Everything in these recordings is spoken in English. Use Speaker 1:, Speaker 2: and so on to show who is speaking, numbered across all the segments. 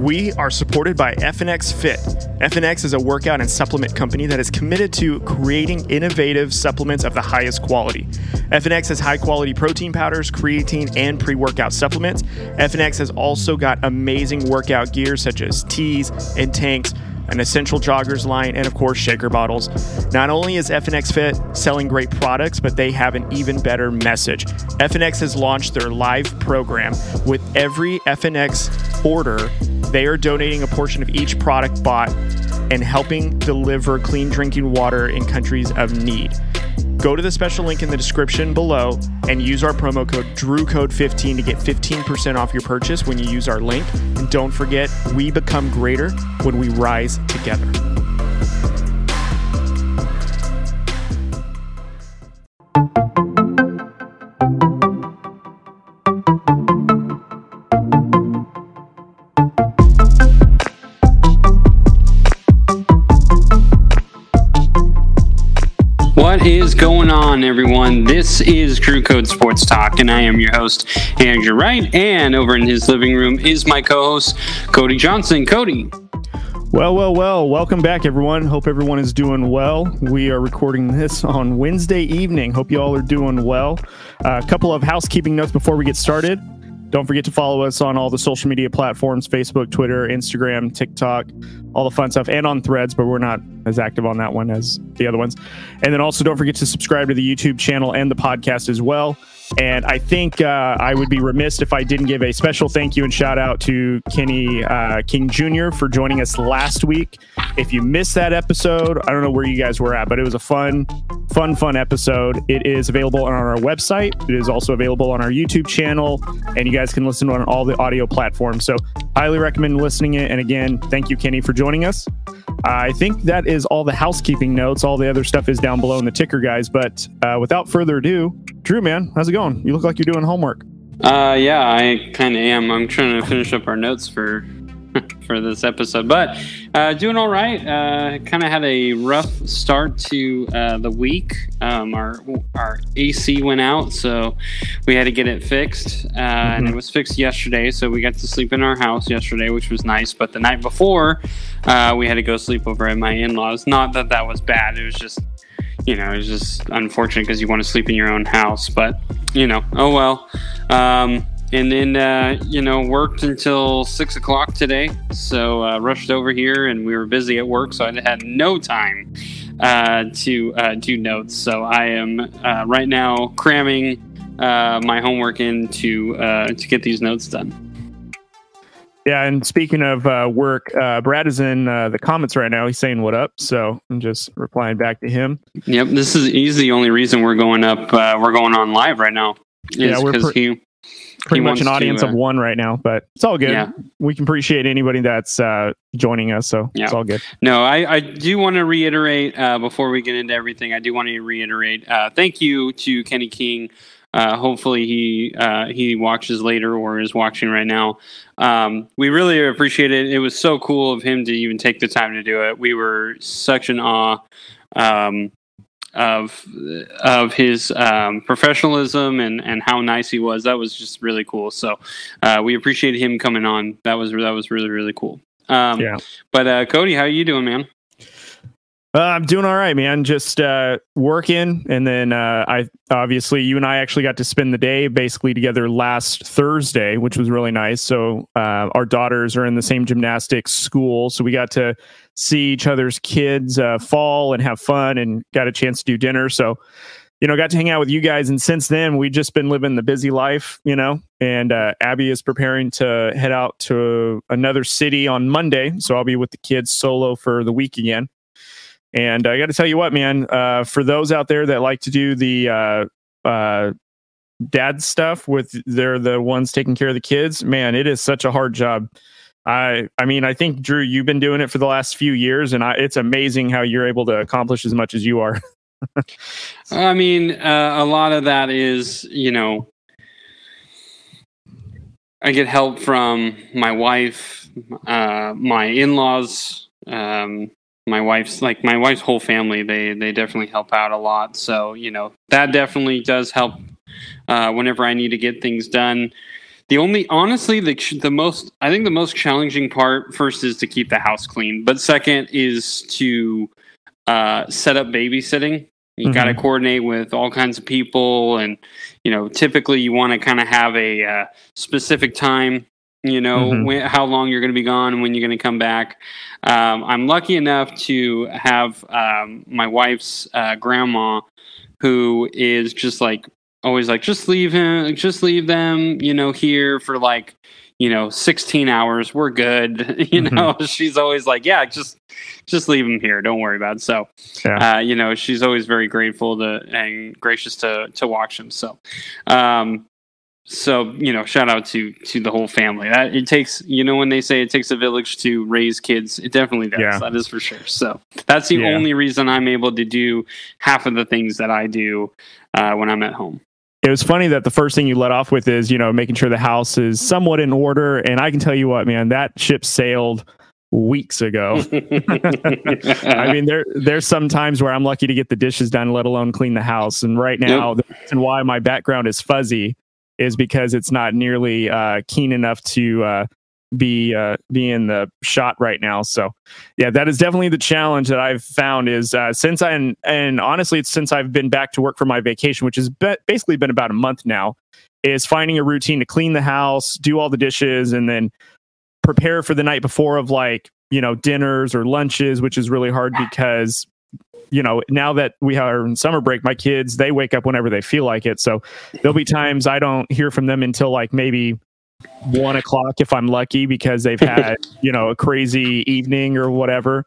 Speaker 1: We are supported by FNX Fit. FNX is a workout and supplement company that is committed to creating innovative supplements of the highest quality. FNX has high quality protein powders, creatine, and pre workout supplements. FNX has also got amazing workout gear such as tees and tanks an essential joggers line, and of course, shaker bottles. Not only is FNX Fit selling great products, but they have an even better message. FNX has launched their live program. With every FNX order, they are donating a portion of each product bought and helping deliver clean drinking water in countries of need. Go to the special link in the description below and use our promo code DREWCODE15 to get 15% off your purchase when you use our link. And don't forget, we become greater when we rise together.
Speaker 2: On, everyone? This is Drew Code Sports Talk, and I am your host, Andrew Wright. And over in his living room is my co host, Cody Johnson. Cody.
Speaker 1: Well, well, well, welcome back, everyone. Hope everyone is doing well. We are recording this on Wednesday evening. Hope you all are doing well. Uh, a couple of housekeeping notes before we get started. Don't forget to follow us on all the social media platforms Facebook, Twitter, Instagram, TikTok, all the fun stuff, and on threads, but we're not as active on that one as the other ones. And then also don't forget to subscribe to the YouTube channel and the podcast as well. And I think uh, I would be remiss if I didn't give a special thank you and shout out to Kenny uh, King Jr. for joining us last week. If you missed that episode, I don't know where you guys were at, but it was a fun, fun, fun episode. It is available on our website. It is also available on our YouTube channel, and you guys can listen on all the audio platforms. So, highly recommend listening it. And again, thank you, Kenny, for joining us. I think that is all the housekeeping notes. All the other stuff is down below in the ticker, guys. But uh, without further ado, Drew, man, how's it going? You look like you're doing homework.
Speaker 2: Uh, yeah, I kind of am. I'm trying to finish up our notes for for this episode, but uh, doing all right. Uh, kind of had a rough start to uh, the week. Um, our our AC went out, so we had to get it fixed, uh, mm-hmm. and it was fixed yesterday. So we got to sleep in our house yesterday, which was nice. But the night before, uh, we had to go sleep over at my in-laws. Not that that was bad. It was just you know, it's just unfortunate because you want to sleep in your own house. But you know, oh well. Um, and then uh, you know worked until six o'clock today. So uh, rushed over here, and we were busy at work, so I had no time uh, to uh, do notes. So I am uh, right now cramming uh, my homework in to to get these notes done.
Speaker 1: Yeah, and speaking of uh, work, uh, Brad is in uh, the comments right now. He's saying what up, so I'm just replying back to him.
Speaker 2: Yep, this is he's the only reason we're going up. Uh, we're going on live right now.
Speaker 1: Yeah, we're pre- he, pretty much an audience to, of uh, one right now, but it's all good. Yeah. We can appreciate anybody that's uh, joining us, so yeah. it's all good.
Speaker 2: No, I, I do want to reiterate uh, before we get into everything. I do want to reiterate. Uh thank you to Kenny King uh, hopefully he uh, he watches later or is watching right now. Um, we really appreciate it. It was so cool of him to even take the time to do it. We were such an awe um, of of his um, professionalism and and how nice he was. That was just really cool. So uh, we appreciate him coming on. That was that was really really cool. Um, yeah. But uh, Cody, how are you doing, man?
Speaker 1: Uh, I'm doing all right, man. Just uh, working, and then uh, I obviously you and I actually got to spend the day basically together last Thursday, which was really nice. So uh, our daughters are in the same gymnastics school, so we got to see each other's kids uh, fall and have fun, and got a chance to do dinner. So you know, got to hang out with you guys, and since then we've just been living the busy life, you know. And uh, Abby is preparing to head out to another city on Monday, so I'll be with the kids solo for the week again. And I got to tell you what, man, uh, for those out there that like to do the uh, uh, dad stuff with they're the ones taking care of the kids, man, it is such a hard job. I I mean, I think Drew, you've been doing it for the last few years, and I, it's amazing how you're able to accomplish as much as you are.
Speaker 2: I mean, uh, a lot of that is, you know, I get help from my wife, uh, my in-laws, um, my wife's like my wife's whole family they they definitely help out a lot so you know that definitely does help uh, whenever i need to get things done the only honestly the the most I think the most challenging part first is to keep the house clean, but second is to uh, set up babysitting. You
Speaker 1: Mhm.
Speaker 2: got to coordinate with all kinds of people, and you know, typically you want to kind of have a uh, specific time. You know,
Speaker 1: Mhm.
Speaker 2: when, how long you're going to be gone and when you're going to come back. Um, I'm lucky enough to have um, my wife's uh, grandma, who is just like always like, just leave him, just leave them, you know, here for like, you know, 16 hours. We're good. you
Speaker 1: Mhm.
Speaker 2: know, she's always like, yeah, just, just leave him here. Don't worry about it. So,
Speaker 1: Yeah.
Speaker 2: uh, you know, she's always very grateful to and gracious to to watch him. So, um, so you know, shout out to to the whole family. That it takes, you know, when they say it takes a village to raise kids, it definitely does.
Speaker 1: Yeah.
Speaker 2: That is for sure. So that's the
Speaker 1: Yeah.
Speaker 2: only reason I'm able to do half of the things that I do uh, when I'm at home.
Speaker 1: It was funny that the first thing you let off with is you know making sure the house is somewhat in order. And i can tell you what man that ship sailed weeks ago. I mean there there's some times where i'm lucky to get the dishes done let alone clean the house. And right now the reason why my background is fuzzy is because it's not nearly uh, keen enough to uh, be uh, be in the shot right now. So yeah that is definitely the challenge that i've found is uh, since i and, and honestly it's since i've been back to work for my vacation which has be- basically been about a month now is finding a routine to clean the house do all the dishes and then prepare for the night before of like you know dinners or lunches which is really hard because you know now that we are in summer break my kids they wake up whenever they feel like it. So there'll be times i don't hear from them until like maybe one o'clock if i'm lucky because they've had you know a crazy evening or whatever.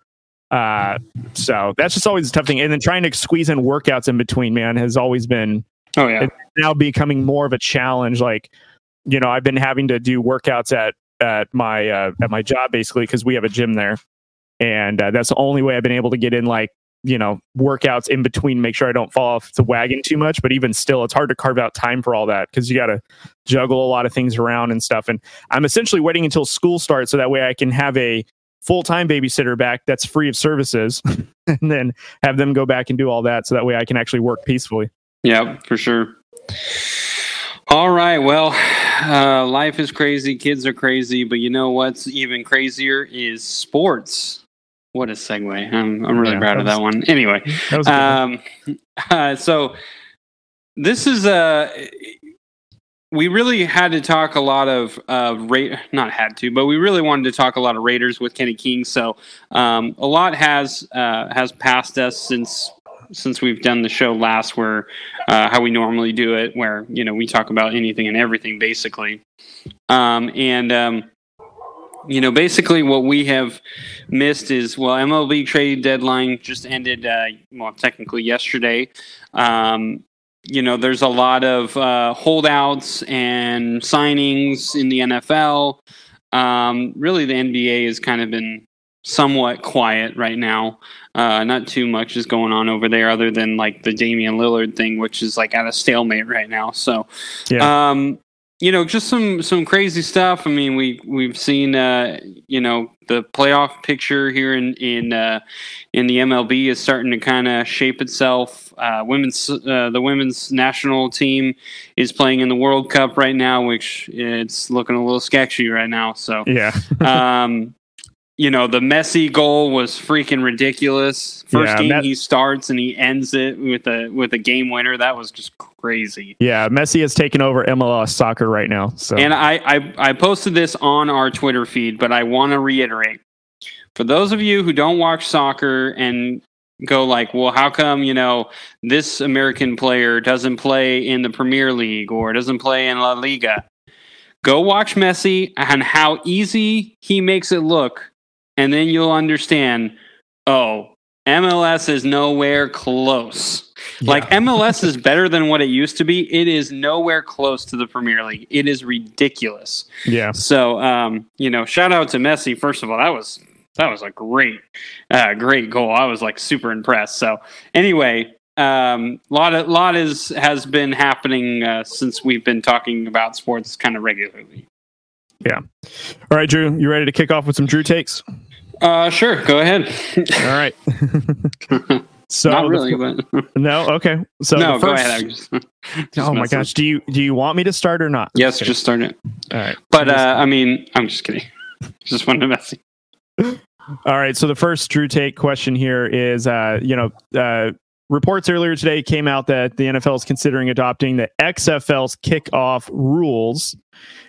Speaker 1: Uh so that's just always a tough thing. And then trying to squeeze in workouts in between man has always been
Speaker 2: oh yeah,
Speaker 1: now becoming more of a challenge. Like you know i've been having to do workouts at at my uh, at my job basically because we have a gym there. And uh, that's the only way i've been able to get in like you know workouts in between make sure i don't fall off the wagon too much but even still it's hard to carve out time for all that because you got to juggle a lot of things around and stuff and i'm essentially waiting until school starts so that way i can have a full-time babysitter back that's free of services and then have them go back and do all that so that way i can actually work peacefully
Speaker 2: yeah, for sure. All right, well, uh, life is crazy, kids are crazy, but you know what's even crazier is sports. What a segue! I'm I'm really
Speaker 1: Yeah,
Speaker 2: proud of
Speaker 1: that
Speaker 2: that one. Anyway,
Speaker 1: that was one.
Speaker 2: um, uh, so this is uh we really had to talk a lot of uh rate not had to but we really wanted to talk a lot of raiders with kenny king so um a lot has uh has passed us since since we've done the show last where uh how we normally do it where you know we talk about anything and everything basically um and um you know, basically what we have missed is well, MLB trade deadline just ended. Uh, well, technically yesterday. Um, you know, there's a lot of uh, holdouts and signings in the NFL. Um, really, the NBA has kind of been somewhat quiet right now. Uh, not too much is going on over there, other than like the Damian Lillard thing, which is like at a stalemate right now. So,
Speaker 1: Yeah.
Speaker 2: um, you know, just some some crazy stuff. I mean, we we've seen uh, you know the playoff picture here in in uh, in the MLB is starting to kind of shape itself. Uh, women's uh, the women's national team is playing in the World Cup right now, which it's looking a little sketchy right now. So,
Speaker 1: yeah
Speaker 2: um, you know, the Messi goal was freaking ridiculous. First
Speaker 1: Yeah,
Speaker 2: game
Speaker 1: Met-
Speaker 2: he starts and he ends it with a with a game winner. That was just crazy.
Speaker 1: Yeah, Messi has taken over MLS soccer right now. So
Speaker 2: And I, I, I posted this on our Twitter feed, but I want to reiterate for those of you who don't watch soccer and go like, well, how come you know this American player doesn't play in the Premier League or doesn't play in La Liga? Go watch Messi and how easy he makes it look, and then you'll understand. Oh, MLS is nowhere close. Like MLS is better than what it used to be. It is nowhere close to the Premier League. It is ridiculous.
Speaker 1: yeah,
Speaker 2: So, um, you know, shout out to Messi. First of all, that was that was a great, uh, great goal. I was like super impressed. So, anyway, um, a lot of lot is has been happening uh, since we've been talking about sports kind of regularly.
Speaker 1: All right, Drew, you ready to kick off with some Drew takes?
Speaker 2: Uh, sure, go ahead.
Speaker 1: All right. So
Speaker 2: Not really,
Speaker 1: fir-
Speaker 2: but
Speaker 1: no. Okay. So
Speaker 2: no,
Speaker 1: the
Speaker 2: go ahead. Just, just
Speaker 1: oh my gosh. Do you do you want me to start or not?
Speaker 2: Yes,
Speaker 1: Okay.
Speaker 2: just start it.
Speaker 1: all right.
Speaker 2: But uh, I mean, I'm just kidding. just wanted to mess.
Speaker 1: All right. So the first Drew take question here is, uh, you know, uh, reports earlier today came out that the NFL is considering adopting the XFL's kickoff rules.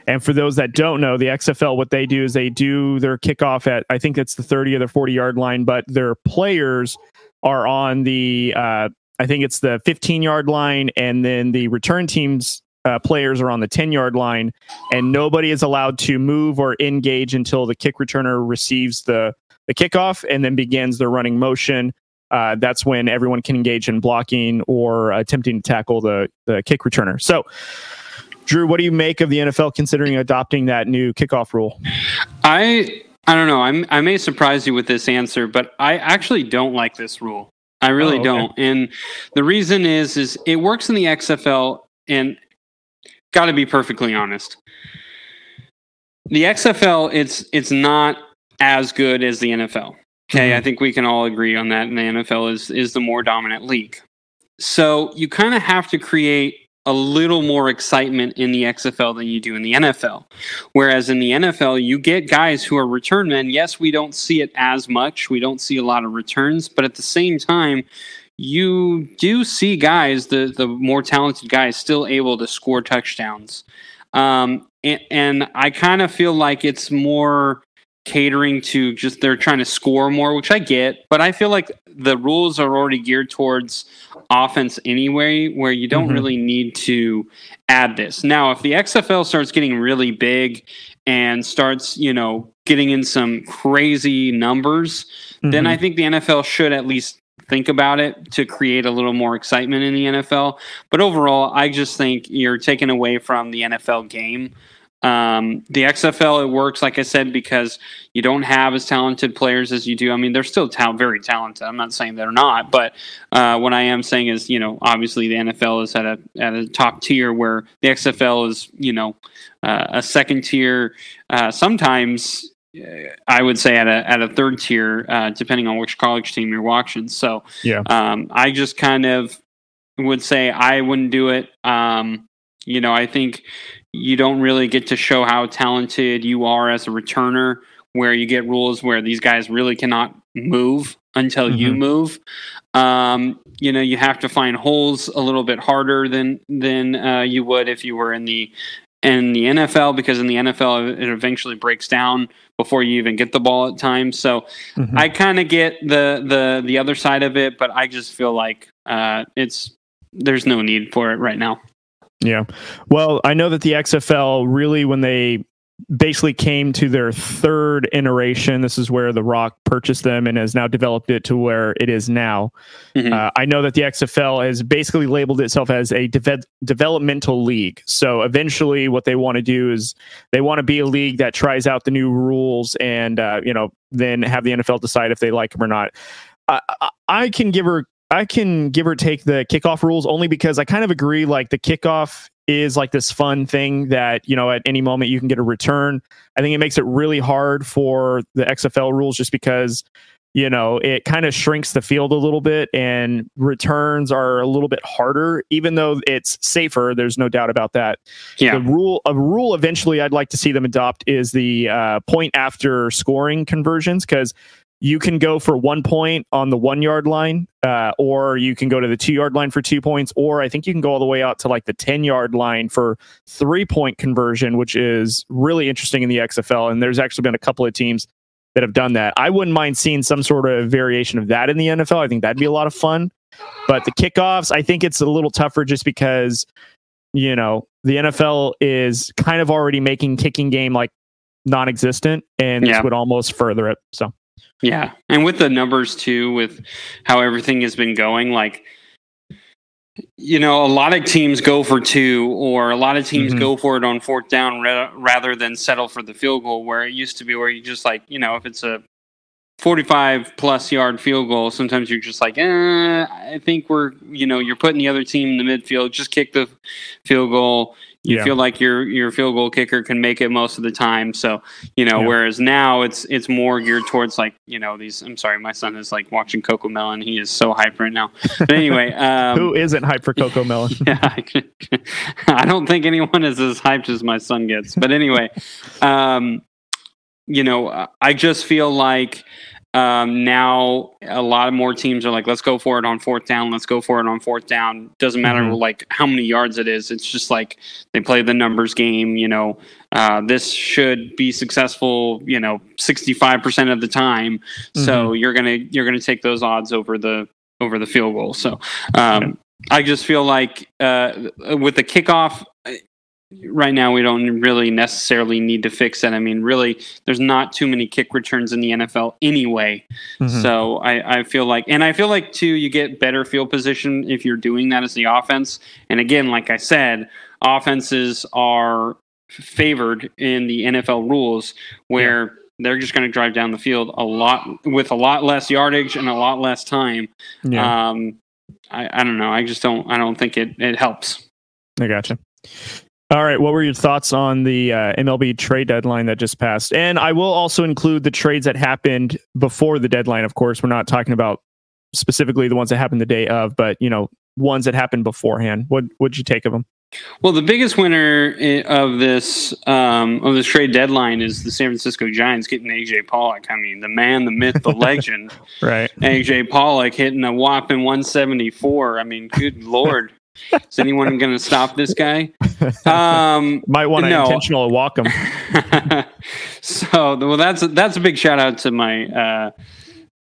Speaker 1: And for those that don't know, the XFL, what they do is they do their kickoff at, I think it's the 30 or the 40 yard line, but their players are on the, uh, I think it's the 15 yard line, and then the return teams. Uh, players are on the 10 yard line, and nobody is allowed to move or engage until the kick returner receives the the kickoff and then begins their running motion. Uh, that's when everyone can engage in blocking or attempting to tackle the, the kick returner. So, Drew, what do you make of the NFL considering adopting that new kickoff rule?
Speaker 2: I I don't know. I'm I may surprise you with this answer, but I actually don't like this rule. I really
Speaker 1: Oh, okay.
Speaker 2: don't. And the reason is is it works in the XFL and got to be perfectly honest. The XFL it's it's not as good as the NFL. Okay. I think we can all agree on that and the NFL is is the more dominant league. So you kind of have to create a little more excitement in the XFL than you do in the NFL. Whereas in the NFL, you get guys who are return men. Yes, we don't see it as much. We don't see a lot of returns, but at the same time, you do see guys, the the more talented guys, still able to score touchdowns. Um, and, and I kind of feel like it's more catering to just they're trying to score more, which I get, but I feel like the rules are already geared towards offense anyway, where you don't
Speaker 1: Mhm.
Speaker 2: really need to add this. Now, if the XFL starts getting really big and starts, you know, getting in some crazy numbers, then
Speaker 1: Mhm.
Speaker 2: I think the NFL should at least think about it to create a little more excitement in the NFL. But overall, I just think you're taking away from the NFL game. Um, the XFL it works, like I said, because you don't have as talented players as you do. I mean, they're still tal- very talented. I'm not saying they're not, but uh, what I am saying is, you know, obviously the NFL is at a at a top tier where the XFL is, you know, uh, a second tier. Uh, sometimes uh, I would say at a at a third tier, uh, depending on which college team you're watching. So
Speaker 1: Yeah.
Speaker 2: um, I just kind of would say I wouldn't do it. Um, you know, I think you don't really get to show how talented you are as a returner, where you get rules where these guys really cannot move until you
Speaker 1: Mhm.
Speaker 2: move. Um, you know, you have to find holes a little bit harder than than uh, you would if you were in the in the NFL because in the NFL it eventually breaks down before you even get the ball at times. So
Speaker 1: Mhm.
Speaker 2: I kind of get the the the other side of it, but I just feel like uh, it's there's no need for it right now.
Speaker 1: Yeah. Well, I know that the XFL really, when they basically came to their third iteration, this is where The Rock purchased them and has now developed it to where it is now.
Speaker 2: Mhm.
Speaker 1: Uh, I know that the XFL has basically labeled itself as a deve- developmental league. So eventually, what they want to do is they want to be a league that tries out the new rules and, uh, you know, then have the NFL decide if they like them or not. I, I can give her I can give or take the kickoff rules only because I kind of agree. Like the kickoff is like this fun thing that you know at any moment you can get a return. I think it makes it really hard for the XFL rules just because you know it kind of shrinks the field a little bit and returns are a little bit harder. Even though it's safer, there's no doubt about that.
Speaker 2: Yeah.
Speaker 1: The rule a rule eventually I'd like to see them adopt is the uh, point after scoring conversions because you can go for one point on the one yard line, uh, or you can go to the two yard line for two points, or I think you can go all the way out to like the 10 yard line for three point conversion, which is really interesting in the XFL. And there's actually been a couple of teams that have done that. I wouldn't mind seeing some sort of variation of that in the NFL. I think that'd be a lot of fun. But the kickoffs, I think it's a little tougher just because, you know, the NFL is kind of already making kicking game like non existent, and
Speaker 2: Yeah.
Speaker 1: this would almost further it. So.
Speaker 2: Yeah, and with the numbers too, with how everything has been going, like you know, a lot of teams go for two, or a lot of teams
Speaker 1: Mhm.
Speaker 2: go for it on fourth down ra- rather than settle for the field goal. Where it used to be, where you just like, you know, if it's a forty-five plus yard field goal, sometimes you're just like, eh, I think we're, you know, you're putting the other team in the midfield. Just kick the field goal. You
Speaker 1: Yeah.
Speaker 2: feel like your your field goal kicker can make it most of the time. So you know,
Speaker 1: Yeah.
Speaker 2: whereas now it's it's more geared towards like you know these. I'm sorry, my son is like watching Cocomelon. He is so hyped right now. But anyway, um,
Speaker 1: Who isn't hyped for Cocomelon?
Speaker 2: yeah, I, I don't think anyone is as hyped as my son gets. But anyway, um, you know, I just feel like um, now a lot of more teams are like, let's go for it on fourth down. Let's go for it on fourth down. Doesn't matter
Speaker 1: Mhm.
Speaker 2: like how many yards it is. It's just like they play the numbers game. You know, uh, this should be successful. You know, sixty five percent of the time. So you're gonna you're gonna take those odds over the over the field goal. So um, I just feel like uh, with the kickoff right now, we don't really necessarily need to fix it. I mean, really, there's not too many kick returns in the NFL anyway.
Speaker 1: Mhm.
Speaker 2: So I, I feel like, and I feel like too, you get better field position if you're doing that as the offense. And again, like I said, offenses are favored in the NFL rules where. They're just going to drive down the field a lot with a lot less yardage and a lot less time.
Speaker 1: yeah,
Speaker 2: Um, I, I don't know. I just don't. I don't think it, it helps.
Speaker 1: I gotcha. All right, what were your thoughts on the uh, MLB trade deadline that just passed? And I will also include the trades that happened before the deadline. Of course, we're not talking about specifically the ones that happened the day of, but you know, ones that happened beforehand. What what'd you take of them?
Speaker 2: Well, the biggest winner of this um, of this trade deadline is the San Francisco Giants getting AJ Pollock. I mean, the man, the myth, the legend,
Speaker 1: Right.
Speaker 2: AJ Pollock hitting a whopping 174. I mean, good lord, is anyone going to stop this guy? Um,
Speaker 1: Might want to
Speaker 2: No.
Speaker 1: intentional walk him.
Speaker 2: so well that's that's a big shout out to my uh,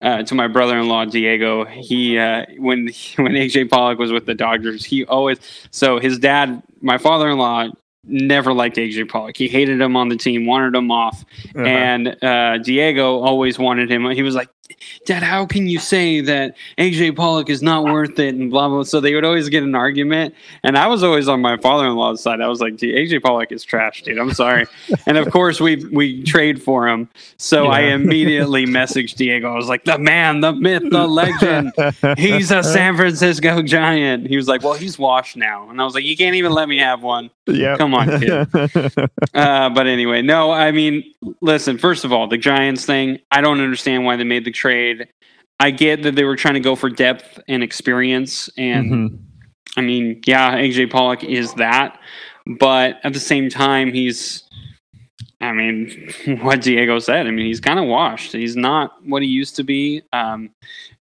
Speaker 2: uh, to my brother-in-law Diego. He uh, when when AJ Pollock was with the Dodgers, he always so his dad, my father-in-law, never liked AJ Pollock. He hated him on the team, wanted him off,
Speaker 1: Uh-huh.
Speaker 2: and uh, Diego always wanted him. He was like, "Dad, how can you say that AJ Pollock is not worth it?" And blah blah. So they would always get an argument, and I was always on my father-in-law's side. I was like, "Dude, "AJ Pollock is trash, dude. I'm sorry." and of course, we we trade for him. So I immediately messaged Diego. I was like, "The man, the myth, the legend. He's a San Francisco Giant." He was like, "Well, he's washed now," and I was like, "You can't even let me have one."
Speaker 1: yeah.
Speaker 2: Come on, kid. Uh, but anyway, no, I mean, listen, first of all, the Giants thing, I don't understand why they made the trade. I get that they were trying to go for depth and experience. And
Speaker 1: Mhm.
Speaker 2: I mean, yeah, AJ Pollock is that. But at the same time, he's, I mean, what Diego said, I mean, he's kind of washed. He's not what he used to be. Um,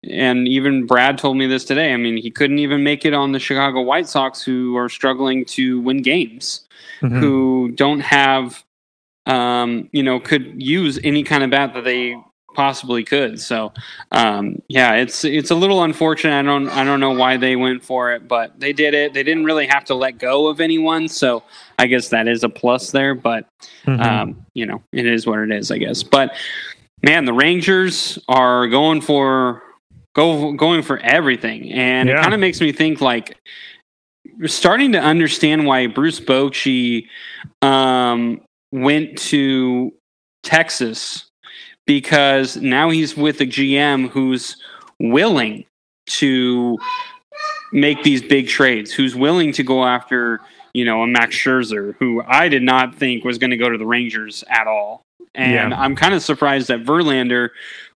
Speaker 2: and even Brad told me this today. I mean, he couldn't even make it on the Chicago White Sox, who are struggling to win games
Speaker 1: Mhm.
Speaker 2: who don't have um you know could use any kind of bat that they possibly could. So um yeah it's it's a little unfortunate. I don't i don't know why they went for it but they did it. They didn't really have to let go of anyone. So i guess that is a plus there but
Speaker 1: Mhm.
Speaker 2: um you know it is what it is i guess. But man the rangers are going for go going for everything. And it kind of makes me think like starting to understand why Bruce Bochy um, went to Texas because now he's with a GM who's willing to make these big trades, who's willing to go after, you know, a Max Scherzer, who I did not think was going to go to the Rangers at all. And
Speaker 1: Yeah.
Speaker 2: I'm kind of surprised that Verlander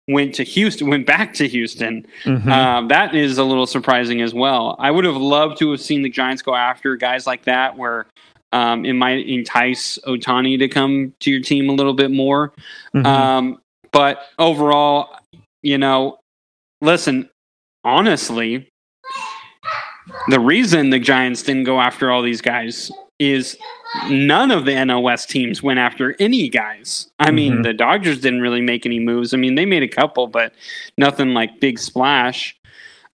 Speaker 2: went to Houston, went back to Houston.
Speaker 1: Mhm.
Speaker 2: Um, that is a little surprising as well. I would have loved to have seen the Giants go after guys like that, where um, it might entice Ohtani to come to your team a little bit more.
Speaker 1: Mhm.
Speaker 2: Um, but overall, you know, listen, honestly, the reason the Giants didn't go after all these guys is none of the NOS teams went after any guys. I mean,
Speaker 1: Mhm.
Speaker 2: the Dodgers didn't really make any moves. I mean, they made a couple, but nothing like big splash.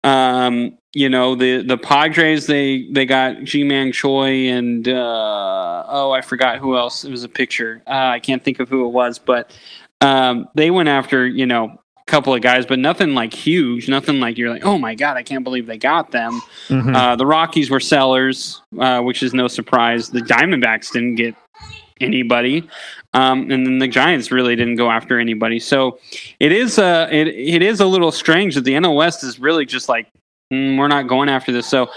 Speaker 2: Um, you know, the the Padres they they got Ji-Man Choi and uh, oh I forgot who else. It was a picture. Uh, I can't think of who it was, but um, they went after you know a couple of guys, but nothing like huge. Nothing like you're like oh my god I can't believe they got them.
Speaker 1: Mhm.
Speaker 2: Uh, the Rockies were sellers, uh, which is no surprise. The Diamondbacks didn't get anybody, um, and then the Giants really didn't go after anybody. So it is uh, it it is a little strange that the NL West is really just like "Mm, we're not going after this. So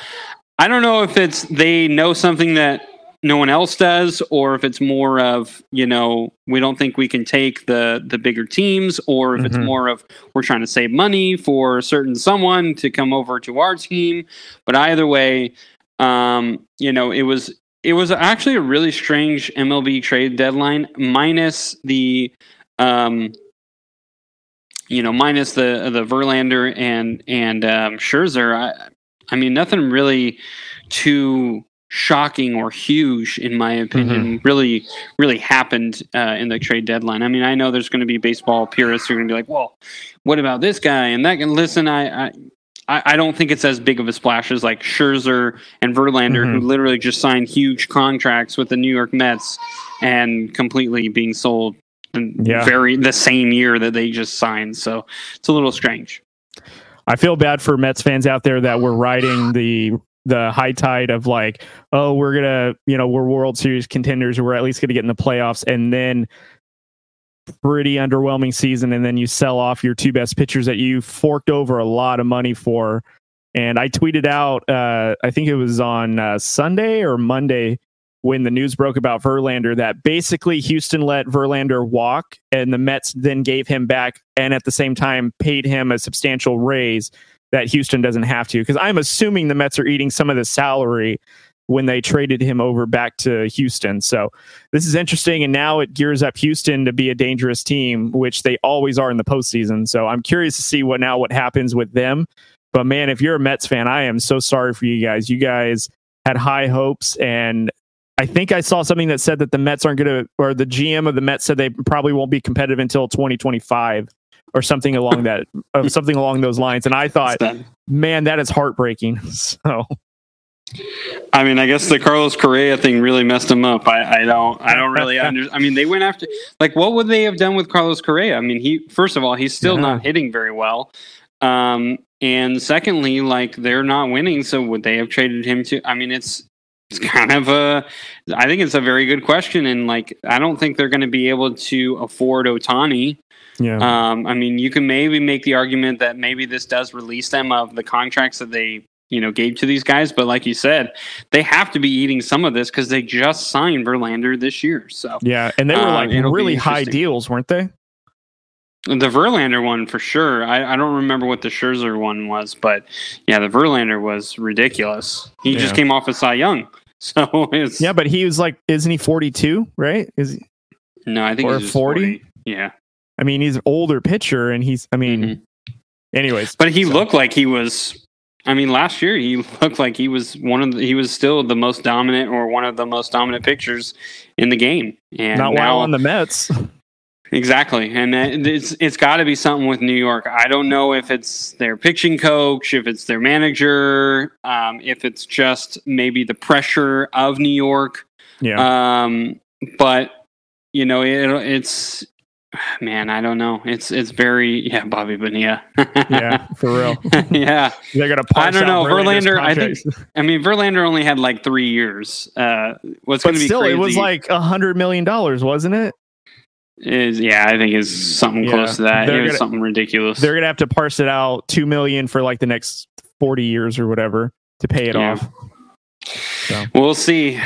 Speaker 2: I don't know if it's they know something that no one else does, or if it's more of you know we don't think we can take the the bigger teams, or if mm-hmm. it's more of we're trying to save money for a certain someone to come over to our team. But either way, um, you know, it was it was actually a really strange MLB trade deadline, minus the um, you know, minus the the Verlander and and um, Scherzer. I, I mean, nothing really too shocking or huge, in my opinion, mm-hmm. really, really happened uh, in the trade deadline. I mean, I know there's going to be baseball purists who are going to be like, "Well, what about this guy and that?" And listen, I, I I, don't think it's as big of a splash as like Scherzer and Verlander, mm-hmm. who literally just signed huge contracts with the New York Mets and completely being sold yeah. very the same year that they just signed. So it's a little strange.
Speaker 1: I feel bad for Mets fans out there that were riding the the high tide of like, oh, we're gonna, you know, we're World Series contenders, we're at least gonna get in the playoffs, and then pretty underwhelming season, and then you sell off your two best pitchers that you forked over a lot of money for. And I tweeted out, uh, I think it was on uh, Sunday or Monday when the news broke about Verlander that basically Houston let Verlander walk, and the Mets then gave him back, and at the same time paid him a substantial raise that Houston doesn't have to. Because I'm assuming the Mets are eating some of the salary when they traded him over back to Houston. So this is interesting. And now it gears up Houston to be a dangerous team, which they always are in the postseason. So I'm curious to see what now what happens with them. But man, if you're a Mets fan, I am so sorry for you guys. You guys had high hopes and I think I saw something that said that the Mets aren't going to, or the GM of the Mets said they probably won't be competitive until 2025 or something along that, uh, something along those lines. And I thought, man, that is heartbreaking. So,
Speaker 2: I mean, I guess the Carlos Correa thing really messed him up. I, I don't, I don't really understand. I mean, they went after, like, what would they have done with Carlos Correa? I mean, he, first of all, he's still yeah. not hitting very well. Um, and secondly, like, they're not winning. So would they have traded him to, I mean, it's, it's kind of a, I think it's a very good question. And, like, I don't think they're going to be able to afford Ohtani. Yeah. Um, I mean, you can maybe make the argument that maybe this does release them of the contracts that they, you know, gave to these guys. But like you said, they have to be eating some of this because they just signed Verlander this year. So
Speaker 1: yeah, and they were like uh, really high deals, weren't they?
Speaker 2: The Verlander one for sure. I, I don't remember what the Scherzer one was, but yeah, the Verlander was ridiculous. He yeah. just came off a of Cy Young, so it's
Speaker 1: yeah. But he was like, isn't he forty two? Right? Is he?
Speaker 2: No, I think or
Speaker 1: he's 40? 40.
Speaker 2: Yeah.
Speaker 1: I mean, he's an older pitcher, and he's. I mean, mm-hmm. anyways.
Speaker 2: But he so. looked like he was. I mean, last year he looked like he was one of the, he was still the most dominant or one of the most dominant pitchers in the game. And
Speaker 1: not now, while on the Mets.
Speaker 2: Exactly, and it's it's got to be something with New York. I don't know if it's their pitching coach, if it's their manager, um, if it's just maybe the pressure of New York. Yeah. Um, but you know, it, it's Man, I don't know. It's it's very yeah, Bobby Bonilla.
Speaker 1: yeah, for real.
Speaker 2: yeah,
Speaker 1: they're gonna.
Speaker 2: I don't know Verlander. I think. I mean, Verlander only had like three years. Uh, what's going to be
Speaker 1: still?
Speaker 2: Crazy,
Speaker 1: it was like a hundred million dollars, wasn't it?
Speaker 2: Is yeah, I think it's something yeah, close to that. It was gonna, something ridiculous.
Speaker 1: They're gonna have to parse it out two million for like the next forty years or whatever to pay it yeah. off.
Speaker 2: So. We'll see.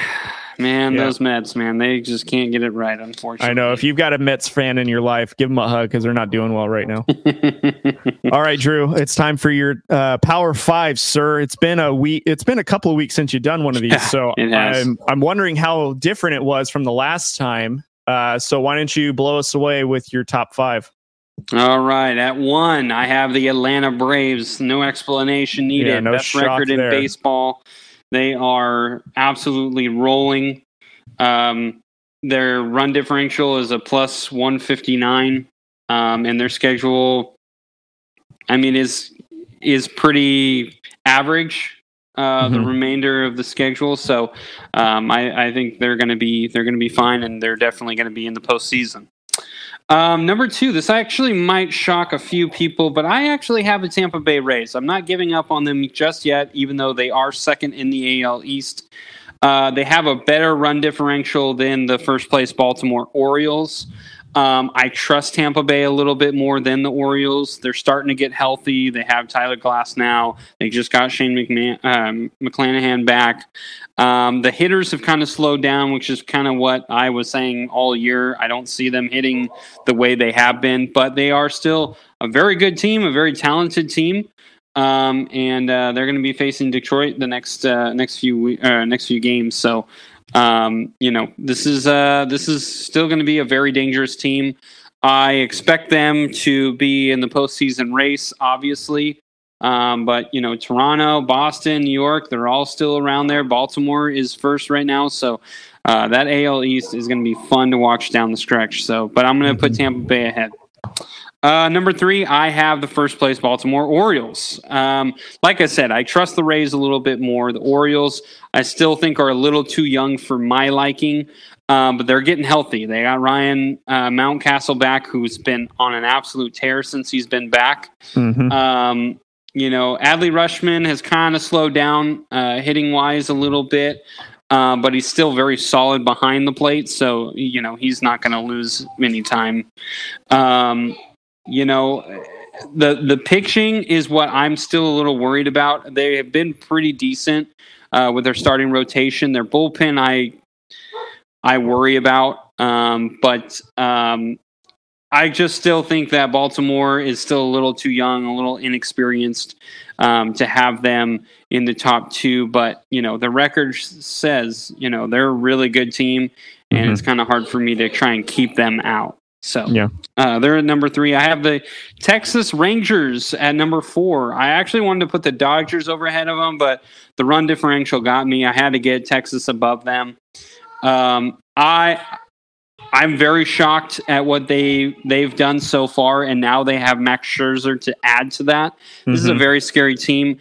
Speaker 2: Man, yeah. those Mets, man, they just can't get it right, unfortunately.
Speaker 1: I know. If you've got a Mets fan in your life, give them a hug because they're not doing well right now. All right, Drew, it's time for your uh, Power Five, sir. It's been a week. It's been a couple of weeks since you've done one of these, yeah, so I'm I'm wondering how different it was from the last time. Uh, so why don't you blow us away with your top five?
Speaker 2: All right, at one, I have the Atlanta Braves. No explanation needed. Yeah, no Best record in there. baseball. They are absolutely rolling. Um, their run differential is a plus 159, um, and their schedule, I mean, is is pretty average. Uh, mm-hmm. The remainder of the schedule, so um, I, I think they're going to be they're going to be fine, and they're definitely going to be in the postseason. Um, number two, this actually might shock a few people, but I actually have the Tampa Bay Rays. I'm not giving up on them just yet, even though they are second in the AL East. Uh, they have a better run differential than the first place Baltimore Orioles. Um, I trust Tampa Bay a little bit more than the Orioles. They're starting to get healthy. They have Tyler Glasnow. They just got Shane McMahon, um, McClanahan back. Um, the hitters have kind of slowed down, which is kind of what I was saying all year. I don't see them hitting the way they have been, but they are still a very good team, a very talented team. Um, and uh, they're going to be facing Detroit the next uh, next few uh, next few games. So um, you know, this is uh, this is still going to be a very dangerous team. I expect them to be in the postseason race, obviously. Um, but you know, Toronto, Boston, New York, they're all still around there. Baltimore is first right now, so uh, that AL East is going to be fun to watch down the stretch. So, but I'm going to put mm-hmm. Tampa Bay ahead. Uh, number three, I have the first place Baltimore Orioles. Um, like I said, I trust the Rays a little bit more. The Orioles, I still think, are a little too young for my liking, um, but they're getting healthy. They got Ryan uh, Mountcastle back, who's been on an absolute tear since he's been back. Mm-hmm. Um, you know, Adley Rutschman has kind of slowed down uh, hitting wise a little bit. Uh, but he's still very solid behind the plate, so you know he's not going to lose any time. Um, you know, the the pitching is what I'm still a little worried about. They have been pretty decent uh, with their starting rotation. Their bullpen, I I worry about, um, but um, I just still think that Baltimore is still a little too young, a little inexperienced um, to have them in the top two. But you know, the record says you know they're a really good team, and mm-hmm. it's kind of hard for me to try and keep them out. So
Speaker 1: yeah,
Speaker 2: uh, they're at number three. I have the Texas Rangers at number four. I actually wanted to put the Dodgers over ahead of them, but the run differential got me. I had to get Texas above them. Um, I I'm very shocked at what they they've done so far, and now they have Max Scherzer to add to that. This mm-hmm. is a mm-hmm. very scary team.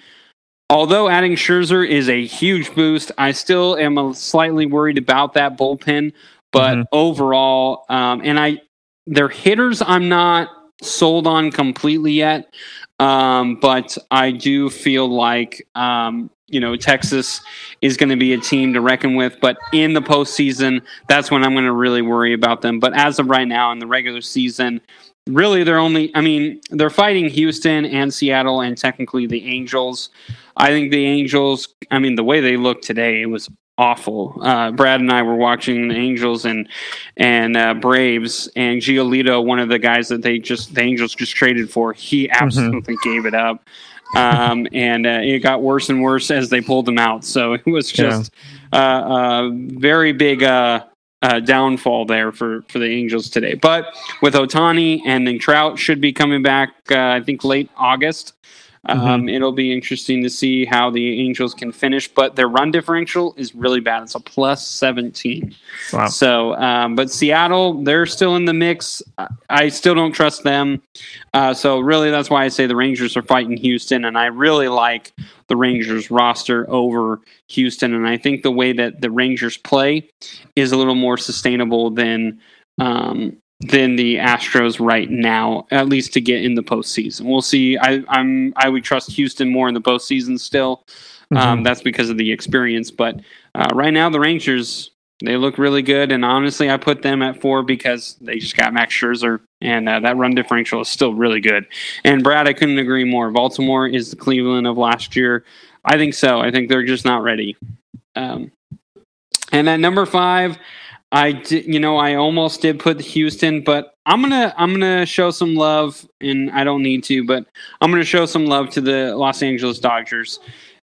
Speaker 2: Although adding Scherzer is a huge boost, I still am a slightly worried about that bullpen. But mm-hmm. overall, um, and I their hitters, I'm not sold on completely yet. Um, but I do feel like um, you know Texas is going to be a team to reckon with. But in the postseason, that's when I'm going to really worry about them. But as of right now, in the regular season, really they're only. I mean, they're fighting Houston and Seattle, and technically the Angels. I think the Angels. I mean, the way they look today, it was awful. Uh, Brad and I were watching the Angels and and uh, Braves, and Giolito, one of the guys that they just the Angels just traded for, he mm-hmm. absolutely mm-hmm. gave it up. Um, and uh, it got worse and worse as they pulled them out. So it was just yeah. a uh, uh, very big uh, downfall there for, for the Angels today. But with Ohtani and then Trout should be coming back, I think late August. Mm-hmm. Um, it'll be interesting to see how the Angels can finish, but their run differential is really bad. It's a plus 17. Wow. So, um, but Seattle, they're still in the mix. I still don't trust them. Uh, so, really, that's why I say the Rangers are fighting Houston, and I really like the Rangers roster over Houston. And I think the way that the Rangers play is a little more sustainable than um, than the Astros right now, at least to get in the postseason. We'll see. I, am I would trust Houston more in the postseason still. Um, mm-hmm. That's because of the experience. But uh, right now, the Rangers they look really good, and honestly, I put them at four because they just got Max Scherzer, and uh, that run differential is still really good. And Brad, I couldn't agree more. Baltimore is the Cleveland of last year. I think so. I think they're just not ready. Um, and at number five. I did, you know, I almost did put Houston, but I'm gonna I'm gonna show some love, and I don't need to, but I'm gonna show some love to the Los Angeles Dodgers.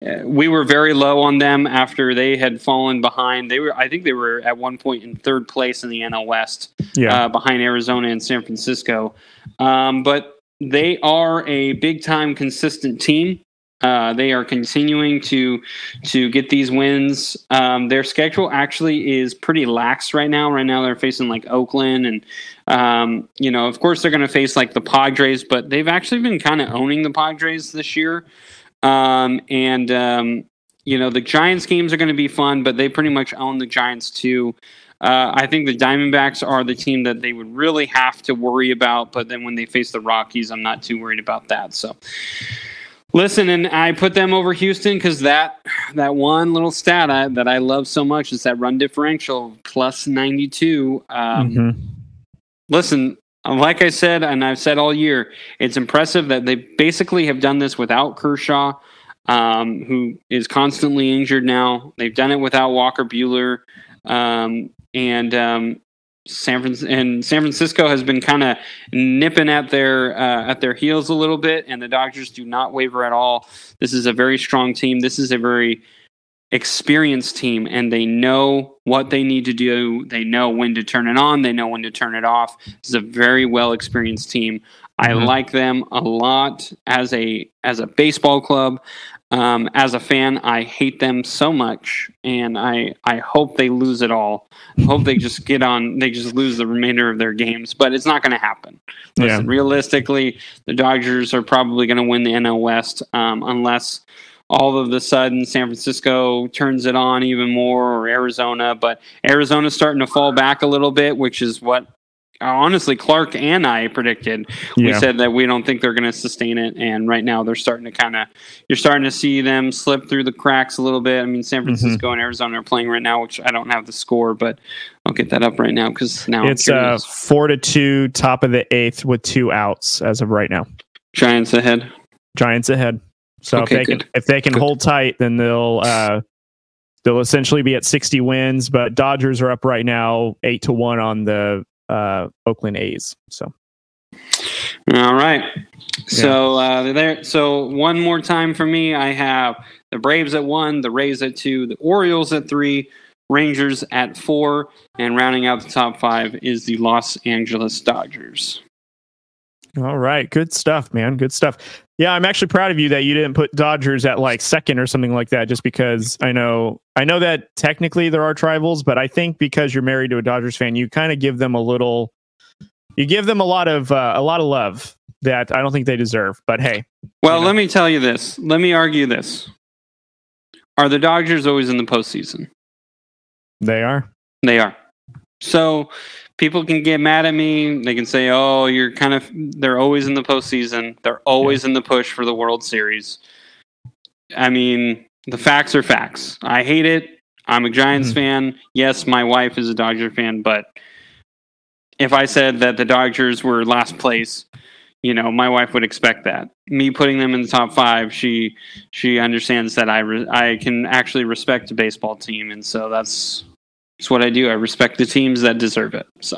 Speaker 2: Uh, we were very low on them after they had fallen behind. They were, I think, they were at one point in third place in the NL West, yeah. uh, behind Arizona and San Francisco. Um, but they are a big time consistent team. Uh, they are continuing to to get these wins. Um, their schedule actually is pretty lax right now. Right now, they're facing like Oakland, and um, you know, of course, they're going to face like the Padres, but they've actually been kind of owning the Padres this year. Um, and um, you know, the Giants games are going to be fun, but they pretty much own the Giants too. Uh, I think the Diamondbacks are the team that they would really have to worry about. But then when they face the Rockies, I'm not too worried about that. So. Listen, and I put them over Houston because that that one little stat I, that I love so much is that run differential plus ninety two. Um, mm-hmm. listen, like I said, and I've said all year, it's impressive that they basically have done this without Kershaw, um, who is constantly injured now. They've done it without Walker Buehler, um, and um, San Fran- and San Francisco has been kind of nipping at their uh, at their heels a little bit, and the Dodgers do not waver at all. This is a very strong team. This is a very experienced team and they know what they need to do. They know when to turn it on, they know when to turn it off. This is a very well experienced team. I
Speaker 1: Mhm.
Speaker 2: like them a lot as a as a baseball club. Um, as a fan, I hate them so much, and I I hope they lose it all. I hope they just get on. They just lose the remainder of their games, but it's not going to happen. Listen,
Speaker 1: Yeah.
Speaker 2: realistically, the Dodgers are probably going to win the NL West um, unless all of the sudden San Francisco turns it on even more or Arizona. But Arizona's starting to fall back a little bit, which is what honestly Clark and I predicted. We said that we don't think they're going to sustain it, and right now they're starting to kind of you're starting to see them slip through the cracks a little bit. I mean, San
Speaker 1: Mm-hmm.
Speaker 2: Francisco and Arizona are playing right now, which I don't have the score, but I'll get that up right now because now
Speaker 1: It's uh, four to two, top of the eighth with two outs as of right now.
Speaker 2: Giants ahead.
Speaker 1: Giants ahead. So
Speaker 2: Okay,
Speaker 1: if they
Speaker 2: good.
Speaker 1: can if they can
Speaker 2: Good.
Speaker 1: hold tight, then they'll uh, they'll essentially be at sixty wins. But Dodgers are up right now, eight to one on the uh, Oakland A's. So
Speaker 2: All right. So uh, there. So one more time for me, I have the Braves at one, the Rays at two, the Orioles at three, Rangers at four, and rounding out the top five is the Los Angeles Dodgers.
Speaker 1: all right, good stuff, man. Good stuff. Yeah, I'm actually proud of you that you didn't put Dodgers at like second or something like that, just because I know I know that technically there are tribals, but I think because you're married to a Dodgers fan, you kind of give them a little, you give them a lot of uh, a lot of love that I don't think they deserve. But hey,
Speaker 2: Well,
Speaker 1: You know.
Speaker 2: let me tell you this. Let me argue this. Are the Dodgers always in the postseason?
Speaker 1: they are.
Speaker 2: They are. So people can get mad at me. They can say, "Oh, you're kind of." They're always in the postseason. They're always in the push for the World Series. I mean, the facts are facts. I hate it. I'm a Giants
Speaker 1: Mhm.
Speaker 2: fan. Yes, my wife is a Dodger fan, but if I said that the Dodgers were last place, you know, my wife would expect that. Me putting them in the top five, she she understands that I re- I can actually respect a baseball team, and so that's that's what I do. I respect the teams that deserve it. So